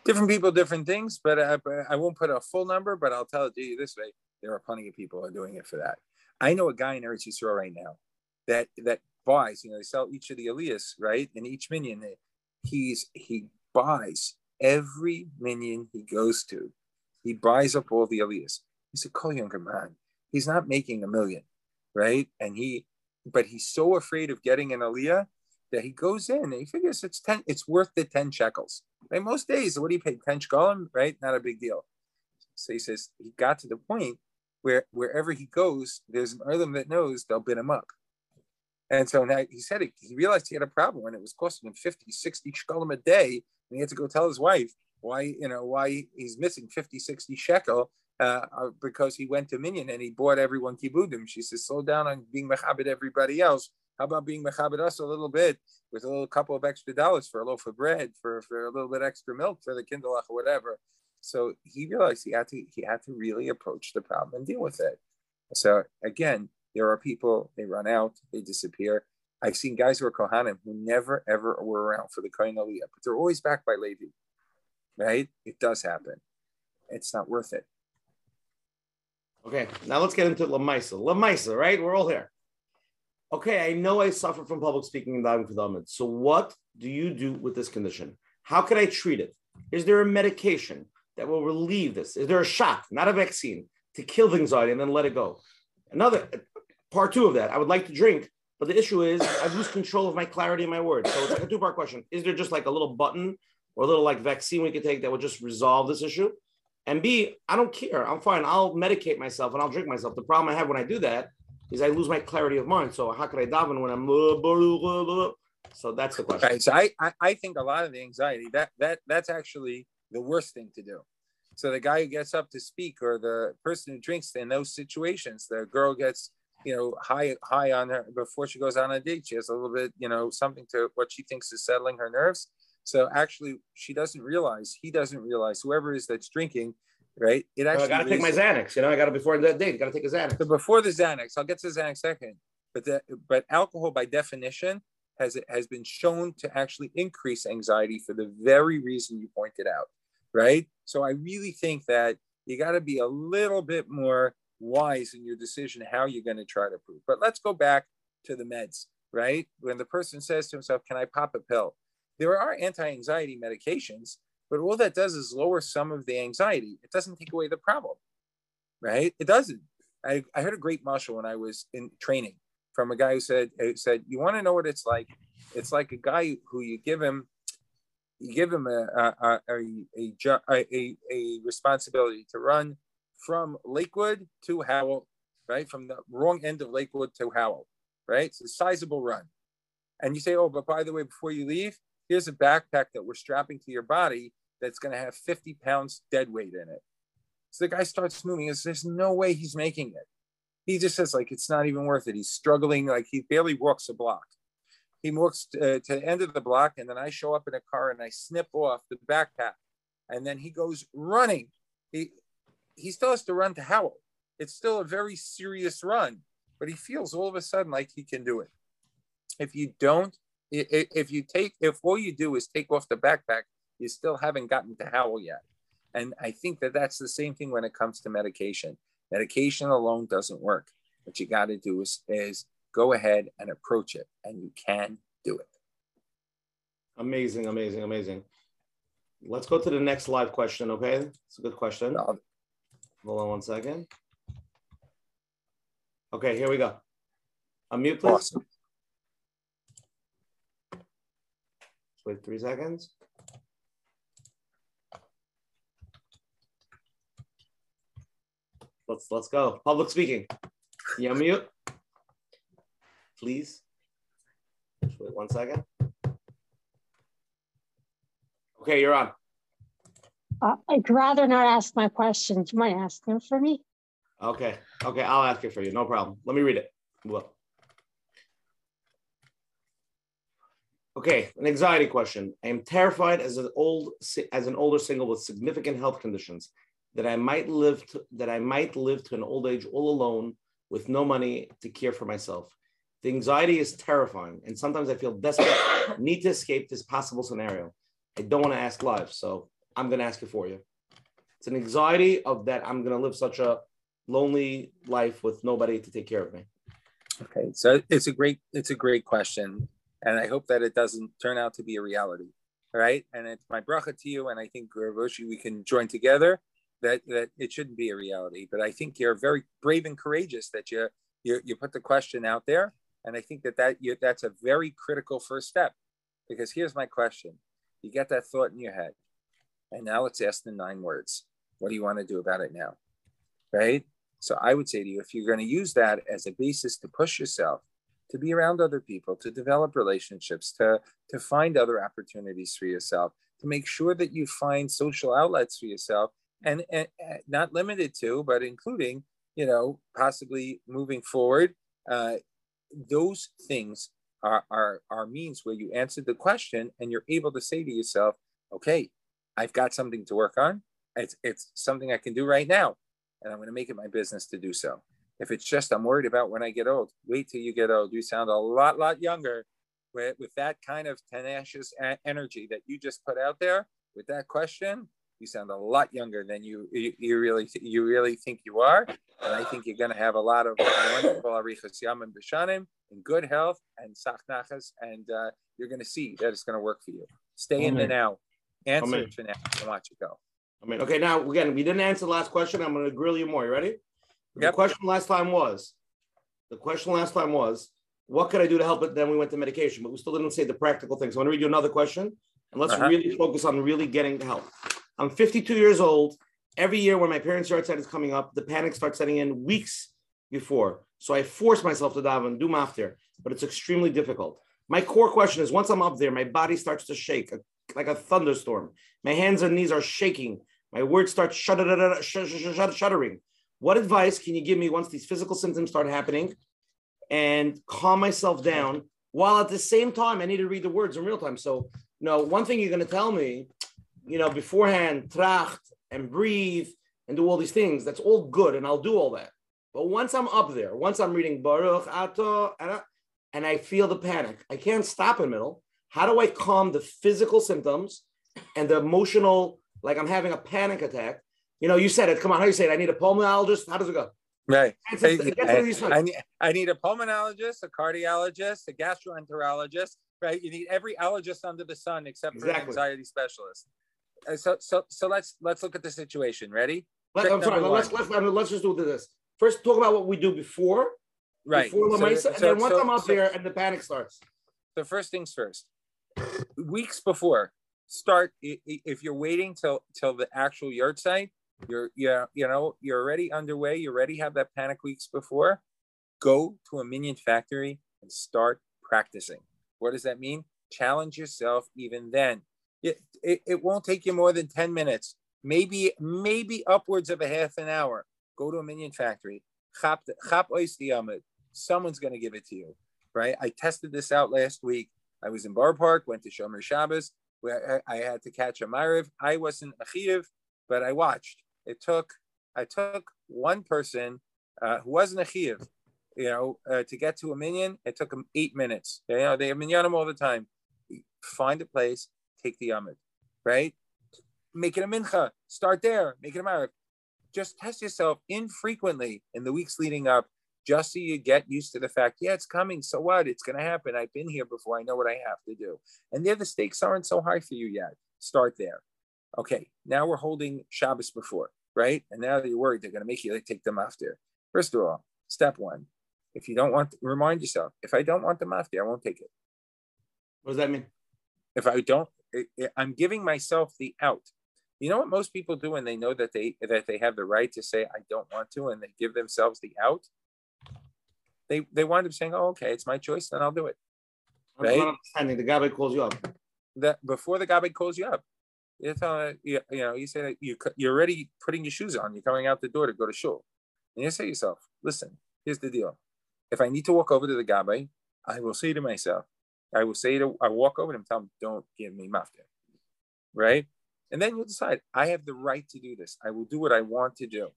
Different people, different things, but I, I won't put a full number, but I'll tell it to you this way. There are plenty of people are doing it for that. I know a guy in Eretz Yisrael right now that that buys, you know, they sell each of the Elias, right? And each minyan, he's he buys every minyan he goes to. He buys up all the Elias. He's a cool younger man. He's not making a million, right? And he, but he's so afraid of getting an Aliyah that he goes in and he figures it's 10, it's worth the 10 shekels. Right? Most days, what do you pay? 10 shekalim, right? Not a big deal. So he says he got to the point where wherever he goes, there's an Erlim that knows they'll bid him up. And so now he said it, he realized he had a problem and it was costing him 50, 60 shekalim a day. And he had to go tell his wife why, you know, why he's missing 50, 60 shekel uh, uh, because he went to Minyan and he bought everyone kibudim. She says, slow down on being mechabed everybody else. How about being mechabed us a little bit with a little couple of extra dollars for a loaf of bread, for, for a little bit extra milk for the kindlech or whatever. So he realized he had to he had to really approach the problem and deal with it. So again, there are people they run out, they disappear. I've seen guys who are kohanim who never ever were around for the kohen aliyah, but they're always backed by Levi. Right? It does happen. It's not worth it. Okay, now let's get into Lamaisa. Lamaisa, right? We're all here. Okay, I know I suffer from public speaking and diving for So what do you do with this condition? How can I treat it? Is there a medication that will relieve this? Is there a shot, not a vaccine, to kill the anxiety and then let it go? Another part two of that, I would like to drink, but the issue is I lose control of my clarity and my words. So it's like a two-part question. Is there just like a little button or a little like vaccine we could take that would just resolve this issue? And B, I don't care. I'm fine. I'll medicate myself and I'll drink myself. The problem I have when I do that is I lose my clarity of mind. So how could I daven when I'm so that's the question. Right. So I, I I think a lot of the anxiety that that that's actually the worst thing to do. So the guy who gets up to speak or the person who drinks in those situations, the girl gets you know high high on her before she goes on a date. She has a little bit you know something to what she thinks is settling her nerves. So actually, she doesn't realize he doesn't realize whoever it is that's drinking. Right. It So I actually. gotta take my Xanax. You know, I gotta before that date, gotta take a Xanax. so before the Xanax, I'll get to the Xanax second. But the but alcohol by definition has it has been shown to actually increase anxiety for the very reason you pointed out, right? So I really think that you got to be a little bit more wise in your decision how you're going to try to prove. But let's go back to the meds, right? When the person says to himself, "Can I pop a pill?" There are anti-anxiety medications, but all that does is lower some of the anxiety. It doesn't take away the problem, right? It doesn't. I, I heard a great mashal when I was in training from a guy who said said you want to know what it's like it's like a guy who you give him you give him a, a, a, a, a, a responsibility to run from Lakewood to Howell, right? From the wrong end of Lakewood to Howell, right? It's a sizable run. And you say, oh, but by the way, before you leave, here's a backpack that we're strapping to your body that's going to have 50 pounds dead weight in it. So the guy starts moving. Says, There's no way he's making it. He just says, like, it's not even worth it. He's struggling, like, he barely walks a block he walks to, uh, to the end of the block and then i show up in a car and i snip off the backpack and then he goes running he he still has to run to howell it's still a very serious run but he feels all of a sudden like he can do it if you don't if you take if all you do is take off the backpack you still haven't gotten to howell yet and i think that that's the same thing when it comes to medication medication alone doesn't work what you got to do is is go ahead and approach it and you can do it Amazing, amazing, amazing. Let's go to the next live question, okay? It's a good question. I'll- Hold on one second. Okay, here we go. Unmute, please. Awesome. Wait three seconds. Let's let's go. Public speaking. You unmute, please. Just wait one second. Okay, you're on. Uh, I'd rather not ask my questions. You might ask them for me. Okay, okay, I'll ask it for you. No problem. Let me read it. Well. Okay, an anxiety question. I am terrified as an old as an older single with significant health conditions that I might live to, that I might live to an old age all alone with no money to care for myself. The anxiety is terrifying, and sometimes I feel desperate, need to escape this possible scenario. I don't want to ask live, so I'm going to ask it for you. It's an anxiety of that I'm going to live such a lonely life with nobody to take care of me. Okay, so it's a great it's a great question, and I hope that it doesn't turn out to be a reality. All right, and it's my bracha to you, and I think uh, Roshi, we can join together that that it shouldn't be a reality. But I think you're very brave and courageous that you you, you put the question out there, and I think that that you, that's a very critical first step. Because here's my question: You get that thought in your head, and now let's ask the nine words. What do you want to do about it now? Right. So I would say to you, if you're going to use that as a basis to push yourself, to be around other people, to develop relationships, to to find other opportunities for yourself, to make sure that you find social outlets for yourself and, and, not limited to, but including, you know, possibly moving forward. Uh, those things are, are, are means where you answer the question and you're able to say to yourself, okay, I've got something to work on. It's, it's something I can do right now. And I'm going to make it my business to do so. If it's just I'm worried about when I get old, wait till you get old. You sound a lot, lot younger with, with that kind of tenacious energy that you just put out there with that question you sound a lot younger than you you, you really you really think you are, and I think you're going to have a lot of wonderful arichas yamim b'shanim in good health and sachnachas, and uh, you're going to see that it's going to work for you. Stay in the now. Answer it for now and watch it go. I mean, okay. Now again, we didn't answer the last question. I'm going to grill you more. You ready? The question last time was, the question last time was, what could I do to help it? Then we went to medication, but we still didn't say the practical things. So I want to read you another question, and let's uh-huh. really focus on really getting help. I'm 52 years old. Every year when my parents' yahrzeit is coming up, the panic starts setting in weeks before. So I force myself to daven, do maftir, but it's extremely difficult. My core question is once I'm up there, my body starts to shake like a thunderstorm. My hands and knees are shaking. My words start shuddering. What advice can you give me once these physical symptoms start happening and calm myself down while at the same time I need to read the words in real time? So, you know, one thing you're going to tell me you know, beforehand, tracht and breathe and do all these things. That's all good, and I'll do all that. But once I'm up there, once I'm reading Baruch Ato, and I feel the panic, I can't stop in the middle. How do I calm the physical symptoms and the emotional, like I'm having a panic attack? You know, you said it. Come on, how do you say it? I need a pulmonologist. How does it go? Right. I, I, need, I need a pulmonologist, a cardiologist, a gastroenterologist, right? You need every allergist under the sun except for exactly. an anxiety specialist. Uh, so so so let's let's look at the situation. Ready? Let, I'm sorry. Let's let's let's just do this. First, talk about what we do before. Right. Before so, so, and then once so, I'm up there and the panic starts. The first things first. Weeks before, start if you're waiting till till the actual yahrzeit. You're yeah you know you're already underway. You already have that panic weeks before. Go to a minyan factory and start practicing. What does that mean? Challenge yourself even then it, it, it won't take you more than 10 minutes, maybe, maybe upwards of a half an hour. Go to a minyan factory. Someone's going to give it to you, right? I tested this out last week. I was in Boro Park, went to Shomer Shabbos, where I had to catch a Ma'ariv. I wasn't a but I watched. It took, I took one person uh, who wasn't a you know, uh, to get to a minyan. It took them eight minutes. You know, they have minyanim all the time. Find a place, take the Amud, right? Make it a mincha. Start there. Make it a marif. Just test yourself infrequently in the weeks leading up, just so you get used to the fact, yeah, it's coming. So what? It's going to happen. I've been here before. I know what I have to do. And there, the stakes aren't so high for you yet. Start there. Okay, now we're holding Shabbos before, right? And now that you're worried they're going to make you like, take them after. First of all, step one, if you don't want, remind yourself, if I don't want them after, I won't take it. What does that mean? If I don't, eh, eh, I'm giving myself the out. You know what most people do when they know that they that they have the right to say I don't want to, and they give themselves the out. They they wind up saying, "Oh, okay, it's my choice, then I'll do it." Right? understanding. The guy calls you up. That before the guy calls you up, you tell you, you know you say that you you're already putting your shoes on. You're coming out the door to go to shul, and you say to yourself, "Listen, here's the deal. If I need to walk over to the gabbai, I will say to myself, I will say to I walk over to him, tell him, don't give me maftir. Right? And then you'll decide, I have the right to do this. I will do what I want to do.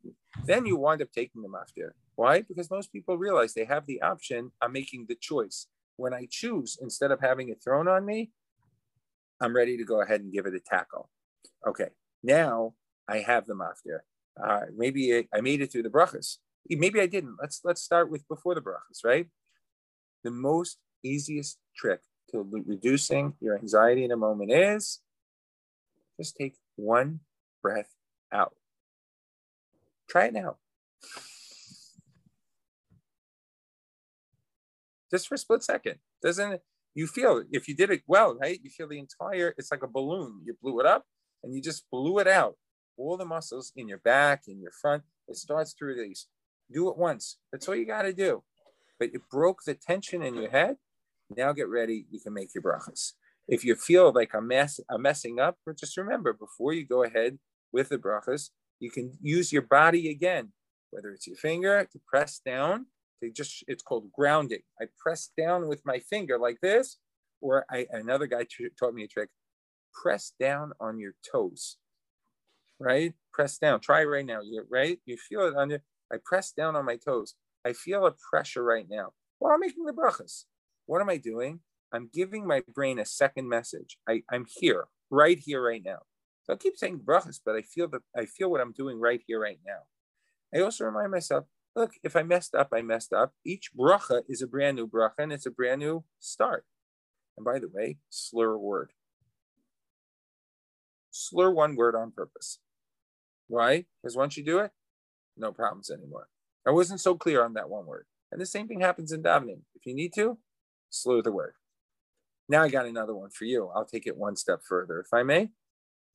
Then you wind up taking the maftir. Why? Because most people realize they have the option. I'm making the choice. When I choose, instead of having it thrown on me, I'm ready to go ahead and give it a tackle. Okay, now I have the maftir. Uh, maybe I, I made it through the brachas. Maybe I didn't. Let's let's start with before the brachas, right? The most easiest trick to reducing your anxiety in a moment is just take one breath out. Try it now. Just for a split second. Doesn't you feel if you did it well, right? You feel the entire, it's like a balloon. You blew it up and you just blew it out. All the muscles in your back, in your front, it starts to release. Do it once. That's all you got to do. But it broke the tension in your head now get ready. You can make your brachas. If you feel like I'm, mess, I'm messing up, just remember before you go ahead with the brachas, you can use your body again, whether it's your finger to press down. To just it's called grounding. I press down with my finger like this, or I, another guy t- taught me a trick. Press down on your toes, right? Press down. Try right now. You right? You feel it on your. I press down on my toes. I feel a pressure right now while I'm making the brachas. What am I doing? I'm giving my brain a second message. I, I'm here, right here, right now. So I keep saying brachas, but I feel that I feel what I'm doing right here, right now. I also remind myself, look, if I messed up, I messed up. Each bracha is a brand new bracha, and it's a brand new start. And by the way, slur a word. Slur one word on purpose. Why? Because once you do it, no problems anymore. I wasn't so clear on that one word. And the same thing happens in davening. If you need to, slur the word. Now I got another one for you. I'll take it one step further, if I may.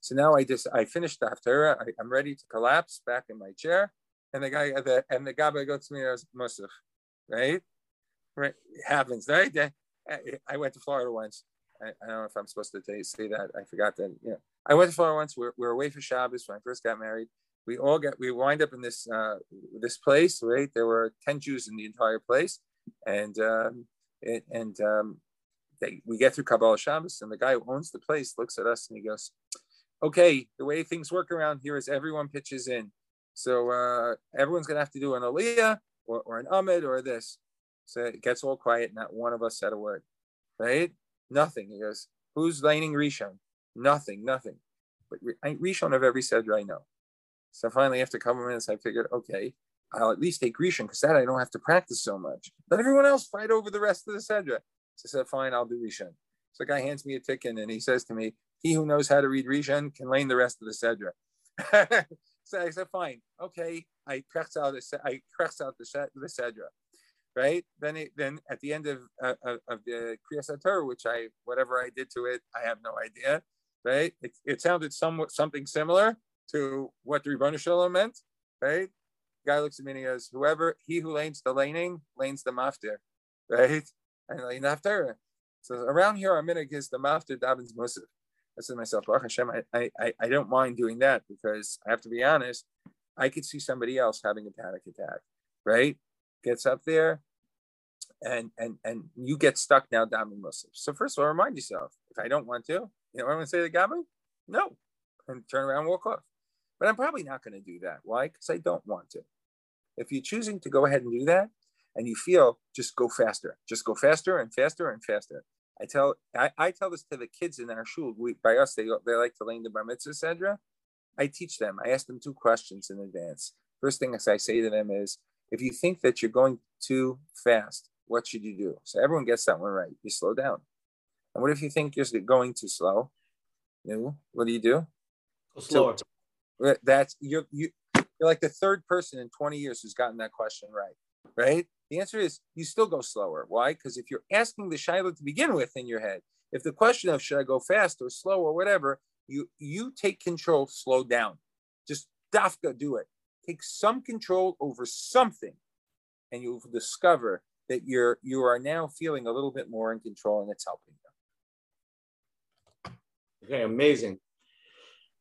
So now I just I finished the haftarah. I, am ready to collapse back in my chair, and the guy the, and the gabbai goes to me as Musaf, right? Right, it happens, right? I went to Florida once. I, I, don't know if I'm supposed to say, say that. I forgot that. Yeah, I went to Florida once. We we're, we away for Shabbos when I first got married. We all got we wind up in this uh, this place, right? There were ten Jews in the entire place, and um, it, and um, they, we get through Kabbalas Shabbos, and the guy who owns the place looks at us and he goes, "Okay, the way things work around here is everyone pitches in, so uh, everyone's gonna have to do an Aliyah or, or an Amud or this." So it gets all quiet. Not one of us said a word, right? Nothing. He goes, "Who's laning Rishon?" Nothing. Nothing. But Rishon of every Sedra I know. So finally, after a couple minutes, I figured, okay, I'll at least take Rishon because that I don't have to practice so much. Let everyone else fight over the rest of the Sedra. So I said, fine, I'll do Rishon. So the guy hands me a ticket and he says to me, he who knows how to read Rishon can learn the rest of the Sedra. so I said, fine, okay. I press out, the, I press out the, the Sedra. Right then, it, then at the end of of the Kriyas Torah, which I whatever I did to it, I have no idea. Right, it, it sounded somewhat something similar to what the Shel Olam meant. Right, guy looks at me and he goes, whoever, he who lanes the laning, lanes the maftir, right? And lane after. So around here, our minhag is the maftir davins musaf. I said to myself, Baruch Hashem, I, I, I don't mind doing that because I have to be honest, I could see somebody else having a panic attack, right? Gets up there and and and you get stuck now davening musaf. So first of all, remind yourself, if I don't want to, you know what I'm to say to Gabbai? No. And turn around and walk off. But I'm probably not going to do that. Why? Because I don't want to. If you're choosing to go ahead and do that, and you feel, just go faster, just go faster and faster and faster. I tell I, I tell this to the kids in our shul. We, by us, they they like to learn the bar mitzvah sedra. I teach them. I ask them two questions in advance. First thing I say to them is, if you think that you're going too fast, what should you do? So everyone gets that one right. You slow down. And what if you think you're going too slow? You know, what do you do? Go slower. So, that's you you you're like the third person in 20 years who's gotten that question right, right? The answer is you still go slower. Why? Because if you're asking the shiloh to begin with in your head, if the question of should I go fast or slow or whatever, You you take control, slow down. Just dafka do it. Take some control over something, and you'll discover that you're you are now feeling a little bit more in control and it's helping you. Okay, amazing.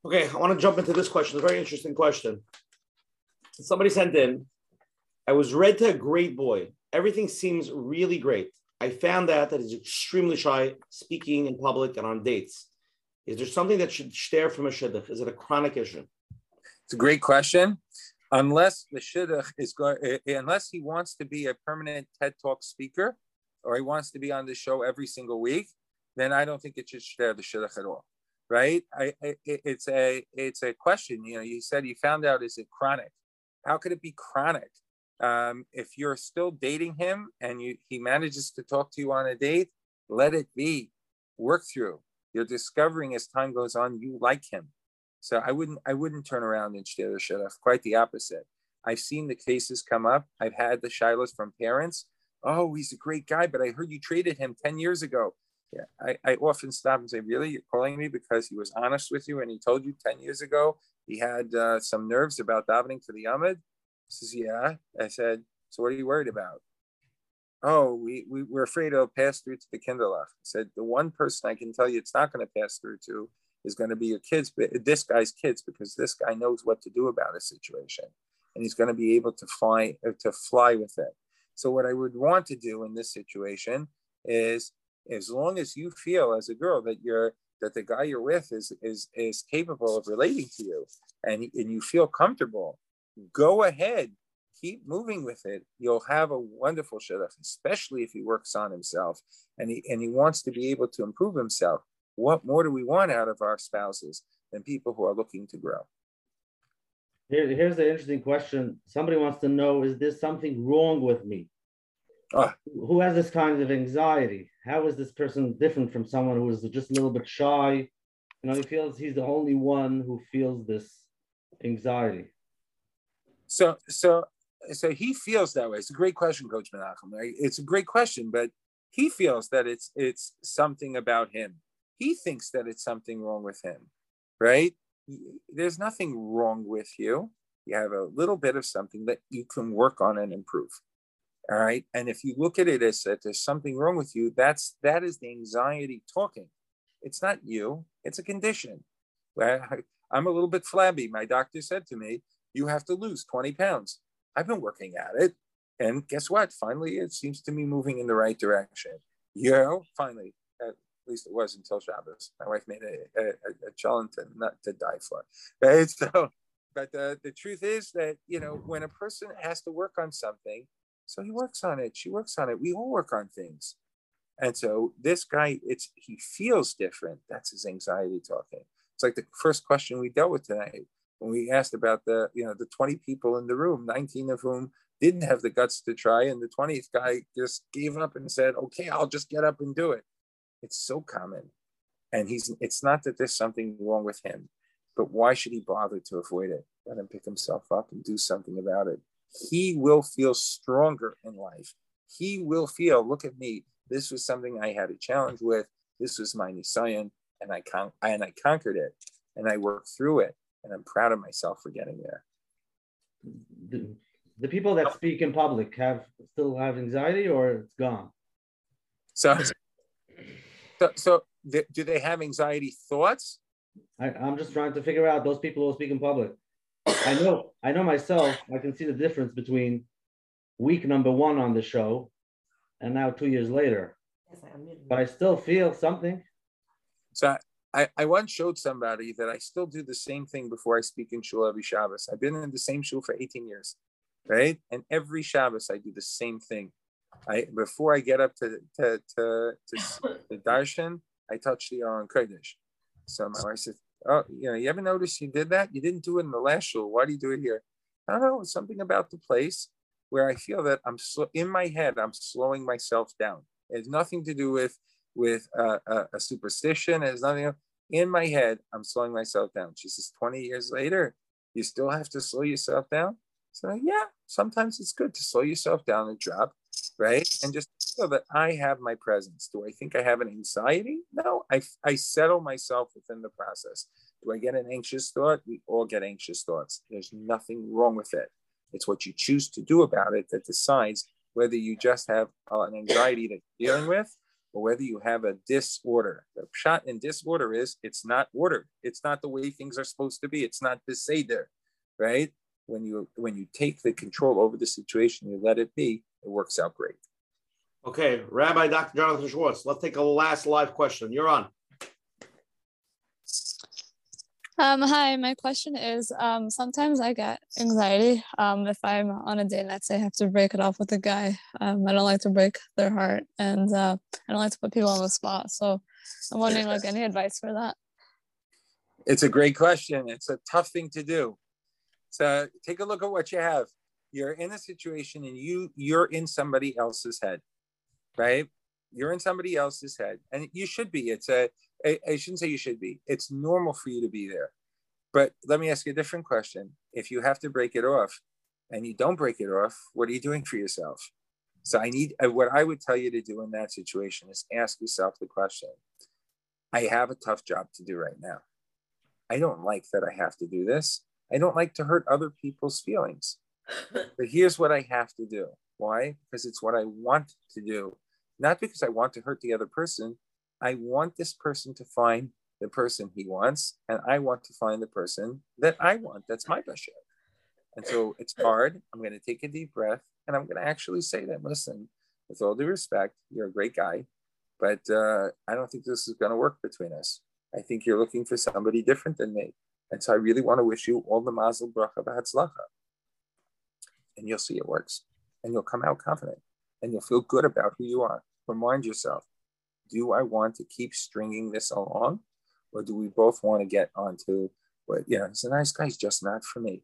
Okay, I want to jump into this question. It's a very interesting question. Somebody sent in, I was read to a great boy. Everything seems really great. I found out that he's extremely shy, speaking in public and on dates. Is there something that should stare from a shidduch? Is it a chronic issue? It's a great question. Unless the shidduch is going, eh, eh, unless he wants to be a permanent TED Talk speaker, or he wants to be on the show every single week, then I don't think it should stare the shidduch at all, right? I, I, it's a it's a question. You know, you said you found out is it chronic? How could it be chronic? Um, if you're still dating him and you he manages to talk to you on a date, let it be. Work through. You're discovering as time goes on you like him. So I wouldn't I wouldn't turn around and share the. Quite the opposite. I've seen the cases come up. I've had the shilas from parents. Oh, he's a great guy, but I heard you traded him 10 years ago. Yeah, I, I often stop and say, Really? You're calling me because he was honest with you and he told you 10 years ago he had uh, some nerves about davening for the Amud? Says, Yeah. I said, So what are you worried about? Oh, we, we, we're afraid it'll pass through to the Kinderlach. I said, The one person I can tell you it's not going to pass through to is going to be your kids, this guy's kids, because this guy knows what to do about a situation and he's going to be able to fly uh, to fly with it. So what I would want to do in this situation is as long as you feel as a girl that you're that the guy you're with is is is capable of relating to you and and you feel comfortable go ahead, keep moving with it. You'll have a wonderful shidduch, especially if he works on himself and he and he wants to be able to improve himself. What more do we want out of our spouses than people who are looking to grow? Here, here's the interesting question. Somebody wants to know: Is there something wrong with me? Ah. Who has this kind of anxiety? How is this person different from someone who is just a little bit shy? You know, he feels he's the only one who feels this anxiety. So, so, so he feels that way. It's a great question, Coach Menachem. It's a great question, but he feels that it's it's something about him. He thinks that it's something wrong with him, right? There's nothing wrong with you. You have a little bit of something that you can work on and improve. All right. And if you look at it as that there's something wrong with you, that's that is the anxiety talking. It's not you, it's a condition. I'm a little bit flabby. My doctor said to me, you have to lose 20 pounds. I've been working at it. And guess what? Finally, it seems to be moving in the right direction. You know, finally, at least it was until Shabbos. My wife made a, a, a challenge not to die for. Right? So, but the, the truth is that, you know, when a person has to work on something, so he works on it, she works on it, we all work on things. And so this guy, it's he feels different. That's his anxiety talking. It's like the first question we dealt with tonight when we asked about the you know the 20 people in the room 19 of whom didn't have the guts to try and the 20th guy just gave up and said okay i'll just get up and do it. It's so common. And he's it's not that there's something wrong with him but why should he bother to avoid it? Let him pick himself up and do something about it. He will feel stronger in life. He will feel look at me. This was something i had a challenge with. This was my nisayan and i con- and i conquered it and i worked through it and I'm proud of myself for getting there. The, the people that speak in public have still have anxiety, or it's gone. So, so, so do they have anxiety thoughts? I, I'm just trying to figure out those people who speak in public. I know, I know myself. I can see the difference between week number one on the show and now two years later. But I still feel something. So I, I once showed somebody that I still do the same thing before I speak in shul every Shabbos. I've been in the same shul for 18 years, right? And every Shabbos I do the same thing. I before I get up to to to, to, to darshan, I touch the Aron Kodesh. So my wife said, "Oh, you know, you ever noticed you did that? You didn't do it in the last shul. Why do you do it here?" I don't know. It's something about the place where I feel that I'm sl- in my head. I'm slowing myself down. It has nothing to do with with uh, a, a, superstition. It has nothing in my head, I'm slowing myself down. She says, 20 years later, you still have to slow yourself down? So, yeah, sometimes it's good to slow yourself down and drop, right? And just so that I have my presence? Do I think I have an anxiety? No, I, I settle myself within the process. Do I get an anxious thought? We all get anxious thoughts. There's nothing wrong with it. It's what you choose to do about it that decides whether you just have uh, an anxiety that you're dealing with or whether you have a disorder. The shot in disorder is it's not ordered. It's not the way things are supposed to be. It's not the right? When you when you take the control over the situation, you let it be, it works out great. Okay, Rabbi Dr. Jonathan Schwartz, let's take a last live question. You're on. Um, hi, my question is um, sometimes I get anxiety um, if I'm on a date, let's say I have to break it off with a guy. Um, I don't like to break their heart and uh, I don't like to put people on the spot. So I'm wondering, like, any advice for that? It's a great question. It's a tough thing to do. So take a look at what you have. You're in a situation and you you're in somebody else's head, right? You're in somebody else's head, and you should be. It's a I, I shouldn't say you should be. It's normal for you to be there. But let me ask you a different question. If you have to break it off and you don't break it off, what are you doing for yourself? So I need uh, what I would tell you to do in that situation is ask yourself the question. I have a tough job to do right now. I don't like that I have to do this. I don't like to hurt other people's feelings. But here's what I have to do. Why? Because it's what I want to do. Not because I want to hurt the other person, I want this person to find the person he wants, and I want to find the person that I want. That's my bashert. And so it's hard. I'm going to take a deep breath and I'm going to actually say that, listen, with all due respect, you're a great guy, but uh, I don't think this is going to work between us. I think you're looking for somebody different than me. And so I really want to wish you all the mazel bracha b'hatzlacha. And you'll see it works. And you'll come out confident. And you'll feel good about who you are. Remind yourself, do I want to keep stringing this along? Or do we both want to get onto what, you know, he's a nice guy, he's just not for me.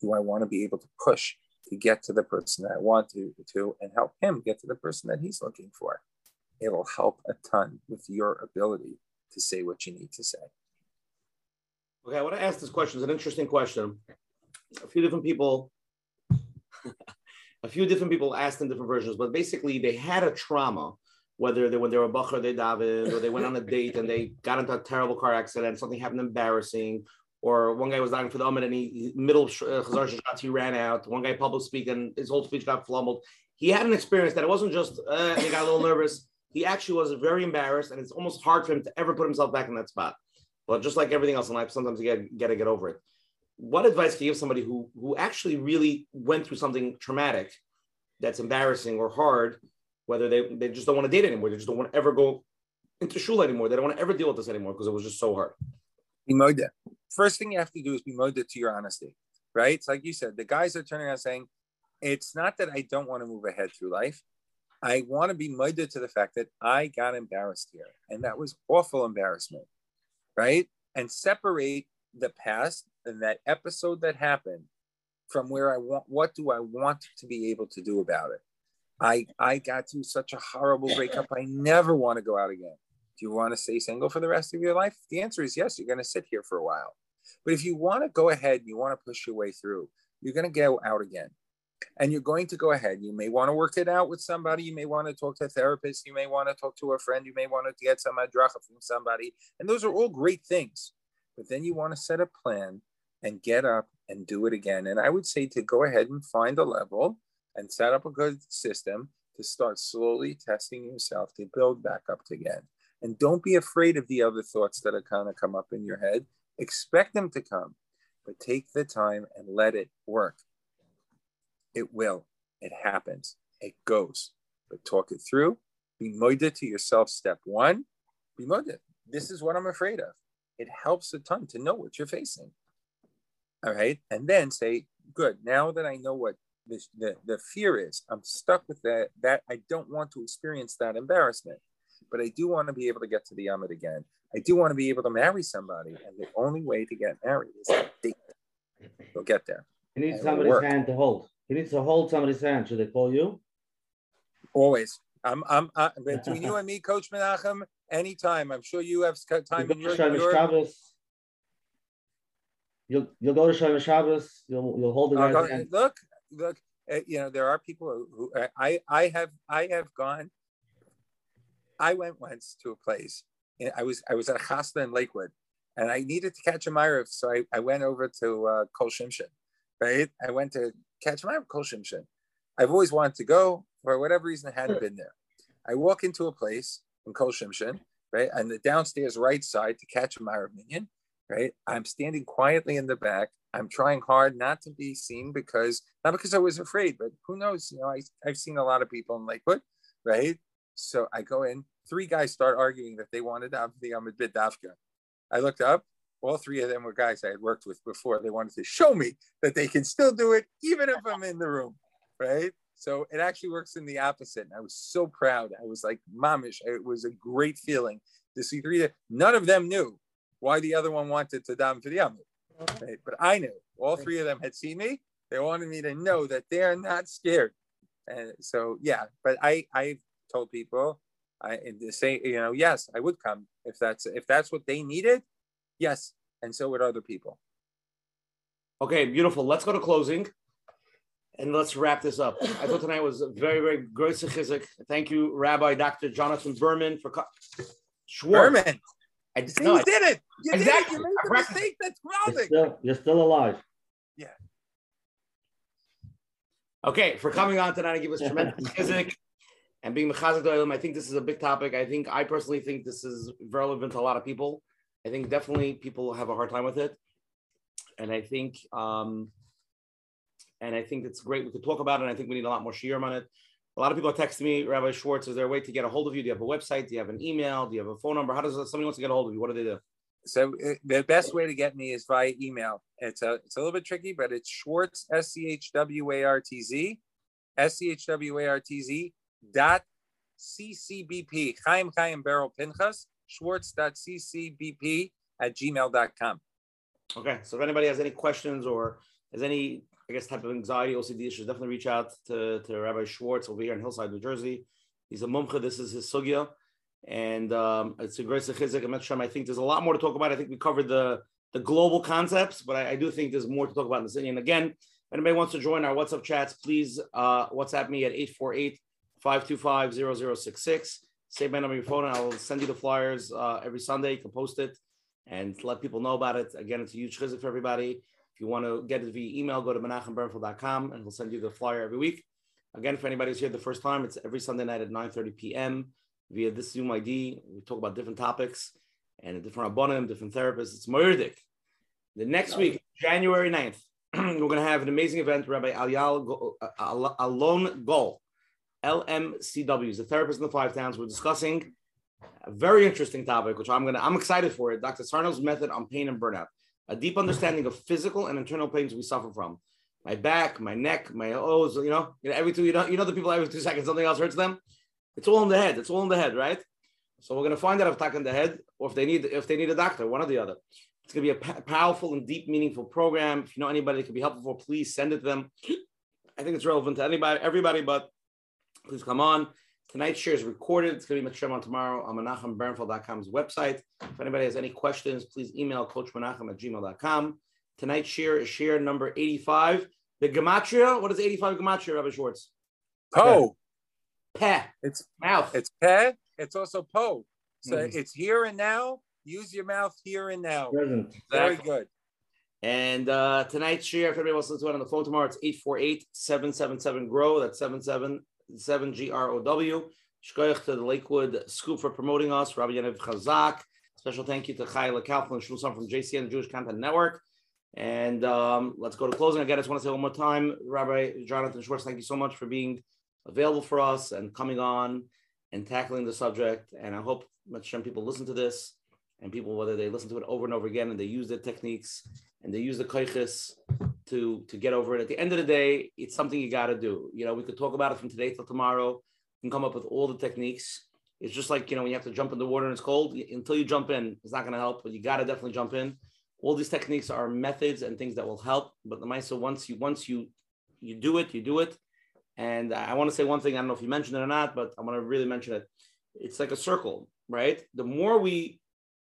Do I want to be able to push to get to the person that I want to, to and help him get to the person that he's looking for? It'll help a ton with your ability to say what you need to say. Okay, I want to ask this question. It's an interesting question. A few different people, a few different people asked in different versions, but basically they had a trauma whether they when they were bachur they davened or they went on a date and they got into a terrible car accident, something happened embarrassing, or one guy was dying for the amud and he middle uh, shots he ran out. One guy public speaking, his whole speech got flumbled. He had an experience that it wasn't just uh, he got a little nervous. He actually was very embarrassed, and it's almost hard for him to ever put himself back in that spot. But just like everything else in life, sometimes you get, get to get over it. What advice can you give somebody who who actually really went through something traumatic that's embarrassing or hard whether they, they just don't want to date anymore. They just don't want to ever go into shul anymore. They don't want to ever deal with this anymore because it was just so hard. Be moda. First thing you have to do is be moda to your honesty, right? It's like you said, the guys are turning around saying, it's not that I don't want to move ahead through life. I want to be moda to the fact that I got embarrassed here. And that was awful embarrassment, right? And separate the past and that episode that happened from where I want, what do I want to be able to do about it? I I got through such a horrible breakup. I never want to go out again. Do you want to stay single for the rest of your life? The answer is yes. You're going to sit here for a while. But if you want to go ahead, and you want to push your way through, you're going to go out again. And you're going to go ahead. You may want to work it out with somebody. You may want to talk to a therapist. You may want to talk to a friend. You may want to get some adracha from somebody. And those are all great things. But then you want to set a plan and get up and do it again. And I would say to go ahead and find a level and set up a good system to start slowly testing yourself to build back up again. And don't be afraid of the other thoughts that are kind of come up in your head. Expect them to come, but take the time and let it work. It will. It happens. It goes. But talk it through. Be moida to yourself. Step one, be moida. This is what I'm afraid of. It helps a ton to know what you're facing. All right. And then say, good, now that I know what the, the, the fear is I'm stuck with that, that I don't want to experience that embarrassment, but I do want to be able to get to the Yamid again. I do want to be able to marry somebody. And the only way to get married is to date. You'll get there. He needs somebody's hand to hold. He needs to hold somebody's hand. Should they call you? Always. I'm, I'm, uh, between you and me, Coach Menachem, anytime. I'm sure you have time in your, your... You'll, you'll go to Shem Shabbos. You'll, you'll hold the guy's hand. Look, look, uh, you know, there are people who, who I I have I have gone. I went once to a place. And I was I was at a chasna in Lakewood, and I needed to catch a ma'ariv, so I, I went over to uh, Kol Shimshin, right? I went to catch a ma'ariv Kol Shimshin. I've always wanted to go for whatever reason. I hadn't been there. I walk into a place in Kol Shimshin, right, and the downstairs right side to catch a ma'ariv minyan, right? I'm standing quietly in the back. I'm trying hard not to be seen because not because I was afraid, but who knows? You know, I, I've seen a lot of people in Lakewood, right? So I go in. Three guys start arguing that they wanted to have the Bid Dafka. I looked up. All three of them were guys I had worked with before. They wanted to show me that they can still do it, even if I'm in the room, right? So it actually works in the opposite. And I was so proud. I was like, momish. It was a great feeling to see three. None of them knew why the other one wanted to dam for the Amud. Right? But I knew all three of them had seen me. They wanted me to know that they're not scared. And so, yeah, but I, I told people, I say, you know, yes, I would come if that's if that's what they needed. Yes, and so would other people. Okay, beautiful. Let's go to closing, and let's wrap this up. I thought tonight was very, very great. Thank you, Rabbi Dr. Jonathan Berman for co- Schwartz. Berman. I just no, no, you did it. You Exactly. did it. You made the Correct. mistake. That's You're still, you're still alive. Yeah. Okay, for coming on tonight and give us tremendous chizik and being mechazik doilim. I think this is a big topic. I think I personally think this is relevant to a lot of people. I think definitely people have a hard time with it, and I think um, and I think it's great we could talk about it. And I think we need a lot more shiurim on it. A lot of people are texting me, Rabbi Schwartz. Is there a way to get a hold of you? Do you have a website? Do you have an email? Do you have a phone number? How does somebody wants to get a hold of you? What do they do? So the best way to get me is via email. It's a it's a little bit tricky, but it's Schwartz S C H W A R T Z S C H W A R T Z dot CCBP Chaim Chaim Beryl Pinchas Schwartz dot CCBP at gmail.com. Okay, so if anybody has any questions or has any, I guess, type of anxiety, OCD issues, definitely reach out to, to Rabbi Schwartz over here in Hillside, New Jersey. He's a mumcha. This is his sugya, and um, it's a great shiur. I think there's a lot more to talk about. I think we covered the the global concepts, but I, I do think there's more to talk about in the city. And again, if anybody wants to join our WhatsApp chats, please uh, WhatsApp me at 848 525 0066. Save my number your phone, and I'll send you the flyers uh, every Sunday. You can post it and let people know about it. Again, it's a huge chizik for everybody. If you want to get it via email, go to menachembernfeld.com and he'll send you the flyer every week. Again, if anybody's here the first time, it's every Sunday night at 9:30 p.m. via this Zoom ID. We talk about different topics and a different abonim, different therapists. It's Moirdik. The next week, January 9th, we're going to have an amazing event. Rabbi Alyal Go- uh, Al- Alon Gol, LMSW, is a therapist in the Five Towns. We're discussing a very interesting topic, which I'm gonna I'm excited for it. Dr. Sarno's method on pain and burnout, a deep understanding of physical and internal pains we suffer from. My back, my neck, my O's, you know, you know, every two, you know, you know the people every two seconds something else hurts them. It's all in the head. It's all in the head, right? So we're gonna find out if attack in the head or if they need if they need a doctor, one or the other. It's gonna be a powerful and deep, meaningful program. If you know anybody that could be helpful for, please send it to them. I think it's relevant to anybody, everybody, but please come on. Tonight's shiur is recorded. It's going to be Mitzvah on tomorrow on MenachemBernfeld.com's website. If anybody has any questions, please email Coach Menachem at gmail.com. Tonight's shiur is shiur number 85. The Gematria, what is 85 Gematria, Rabbi Schwartz? Po. Peh. It's Mouth. it's pe. It's also po. So Mhm. it's here and now. Use your mouth here and now. Present. Very Exactly. good. And uh, tonight's shiur, if anybody wants to listen to it on the phone tomorrow, it's 848-777-GROW. That's 777 G-R-O-W. Shkoyach to the Lakewood Scoop for promoting us. Rabbi Yanev Chazak. Special thank you to Chayla Kaufman and Shmuel from JCN, the Jewish Content Network. And um, let's go to closing. Again, I just want to say one more time, Rabbi Jonathan Schwartz, thank you so much for being available for us and coming on and tackling the subject. And I hope much some people listen to this and people, whether they listen to it over and over again and they use the techniques and they use the koiches to to get over it. At the end of the day, it's something you got to do. You know, we could talk about it from today till tomorrow. and come up with all the techniques. It's just like you know when you have to jump in the water and it's cold. Until you jump in, it's not going to help. But you got to definitely jump in. All these techniques are methods and things that will help. But the Maisa, once you once you you do it, you do it. And I want to say one thing. I don't know if you mentioned it or not, but I want to really mention it. It's like a circle, right? The more we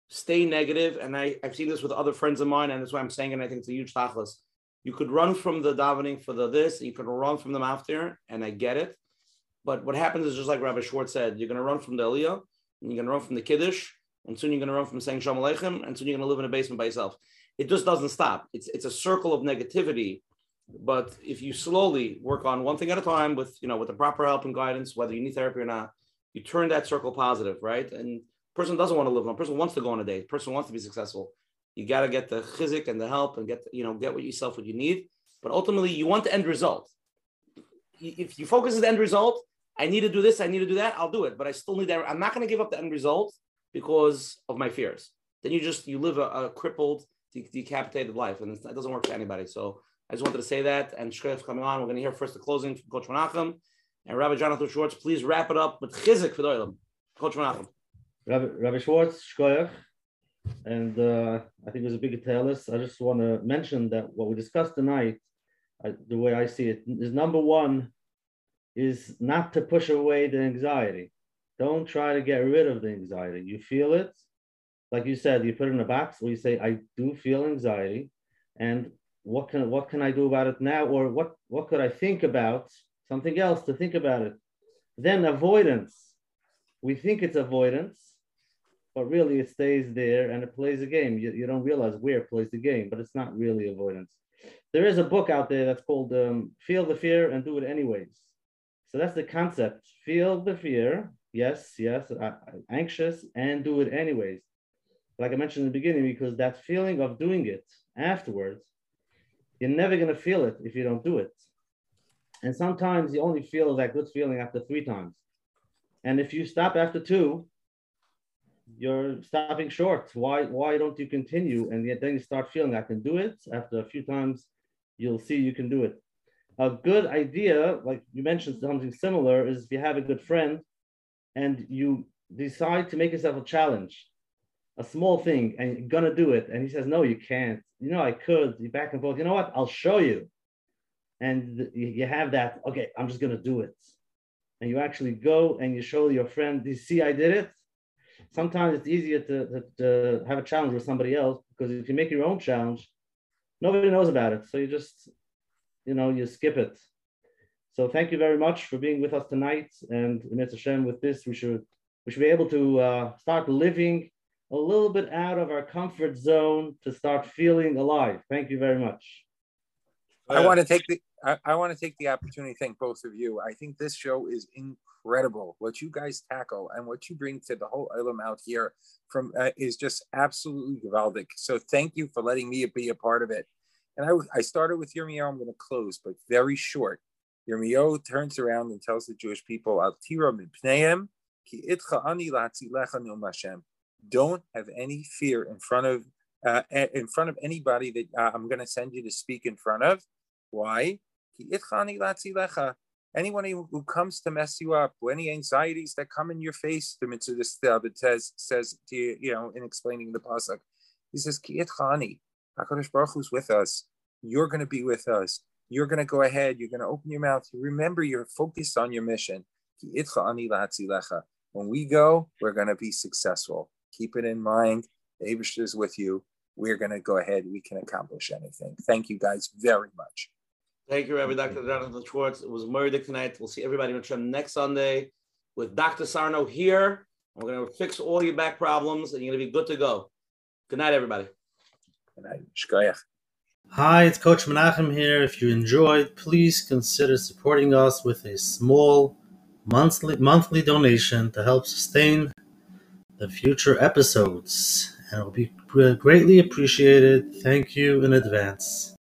stay negative, and I, I've seen this with other friends of mine, and that's why I'm saying it. I think it's a huge tachlis. You could run from the davening for the this, you could run from them after, and I get it. But what happens is just like Rabbi Schwartz said, you're going to run from the Aliyah, and you're going to run from the Kiddush, and soon you're going to run from saying Shalom Aleichem, and soon you're going to live in a basement by yourself. It just doesn't stop. It's it's a circle of negativity. But if you slowly work on one thing at a time with you know with the proper help and guidance, whether you need therapy or not, you turn that circle positive, right? And person doesn't want to live alone. Person wants to go on a date. Person wants to be successful. You got to get the chizik and the help and get you know get what yourself what you need. But ultimately, you want the end result. If you focus on the end result, I need to do this, I need to do that, I'll do it. But I still need that. I'm not going to give up the end result because of my fears. Then you just you live a, a crippled, de- decapitated life, and it doesn't work for anybody. So I just wanted to say that. And Shkref coming on, we're going to hear first the closing from Coach Menachem and Rabbi Jonathan Schwartz. Please wrap it up with chizik for the oilam. Coach Menachem. Rabbi, Rabbi Schwartz, Shkoyach, and uh, I think it was a big talus. I just want to mention that what we discussed tonight, I, the way I see it, is number one is not to push away the anxiety. Don't try to get rid of the anxiety. You feel it, like you said, you put it in a box where you say, "I do feel anxiety," and what can what can I do about it now, or what what could I think about something else to think about it? Then avoidance. We think it's avoidance, but really it stays there and it plays a game. You, you don't realize where it plays the game, but it's not really avoidance. There is a book out there that's called um, Feel the Fear and Do It Anyways. So that's the concept. Feel the fear, yes, yes, uh, anxious, and do it anyways. Like I mentioned in the beginning, because that feeling of doing it afterwards, you're never going to feel it if you don't do it. And sometimes you only feel that good feeling after three times. And if you stop after two, you're stopping short. Why, why don't you continue? And yet then you start feeling I can do it. After a few times, you'll see you can do it. A good idea, like you mentioned something similar, is if you have a good friend and you decide to make yourself a challenge, a small thing, and you're gonna do it. And he says, No, you can't. You know, I could. You back and forth. You know what? I'll show you. And you have that, okay, I'm just gonna do it. And you actually go and you show your friend, you see I did it? Sometimes it's easier to, to, to have a challenge with somebody else because if you make your own challenge, nobody knows about it. So you just, you know, you skip it. So thank you very much for being with us tonight. And Mr. Hashem, with this, we should we should be able to uh, start living a little bit out of our comfort zone to start feeling alive. Thank you very much. I want to take the I, I want to take the opportunity to thank both of you. I think this show is incredible. What you guys tackle and what you bring to the whole island out here from uh, is just absolutely gewaldic. So thank you for letting me be a part of it. And I, I started with Yirmiyahu. I'm going to close, but very short. Yirmiyahu turns around and tells the Jewish people, Al tira mipneim ki itcha ani lecha num Hashem. Don't have any fear in front of uh, in front of anybody that uh, I'm going to send you to speak in front of. Why? Anyone who comes to mess you up, any anxieties that come in your face, the Metzudas says says to you, you know, in explaining the pasuk, he says, Ki chani, Hakadosh Baruch Hu's with us. You're going to be with us. You're going to go ahead. You're going to open your mouth. Remember, you're focused on your mission. When we go, we're going to be successful. Keep it in mind. The Abish is with you. We're going to go ahead. We can accomplish anything. Thank you guys very much. Thank you, Rabbi Dr. Jonathan Schwartz. It was Murder tonight. We'll see everybody next Sunday with Dr. Sarno here. We're going to fix all your back problems and you're going to be good to go. Good night, everybody. Good night. Shkoyach. Hi, it's Coach Menachem here. If you enjoyed, please consider supporting us with a small monthly monthly donation to help sustain the future episodes. And it will be greatly appreciated. Thank you in advance.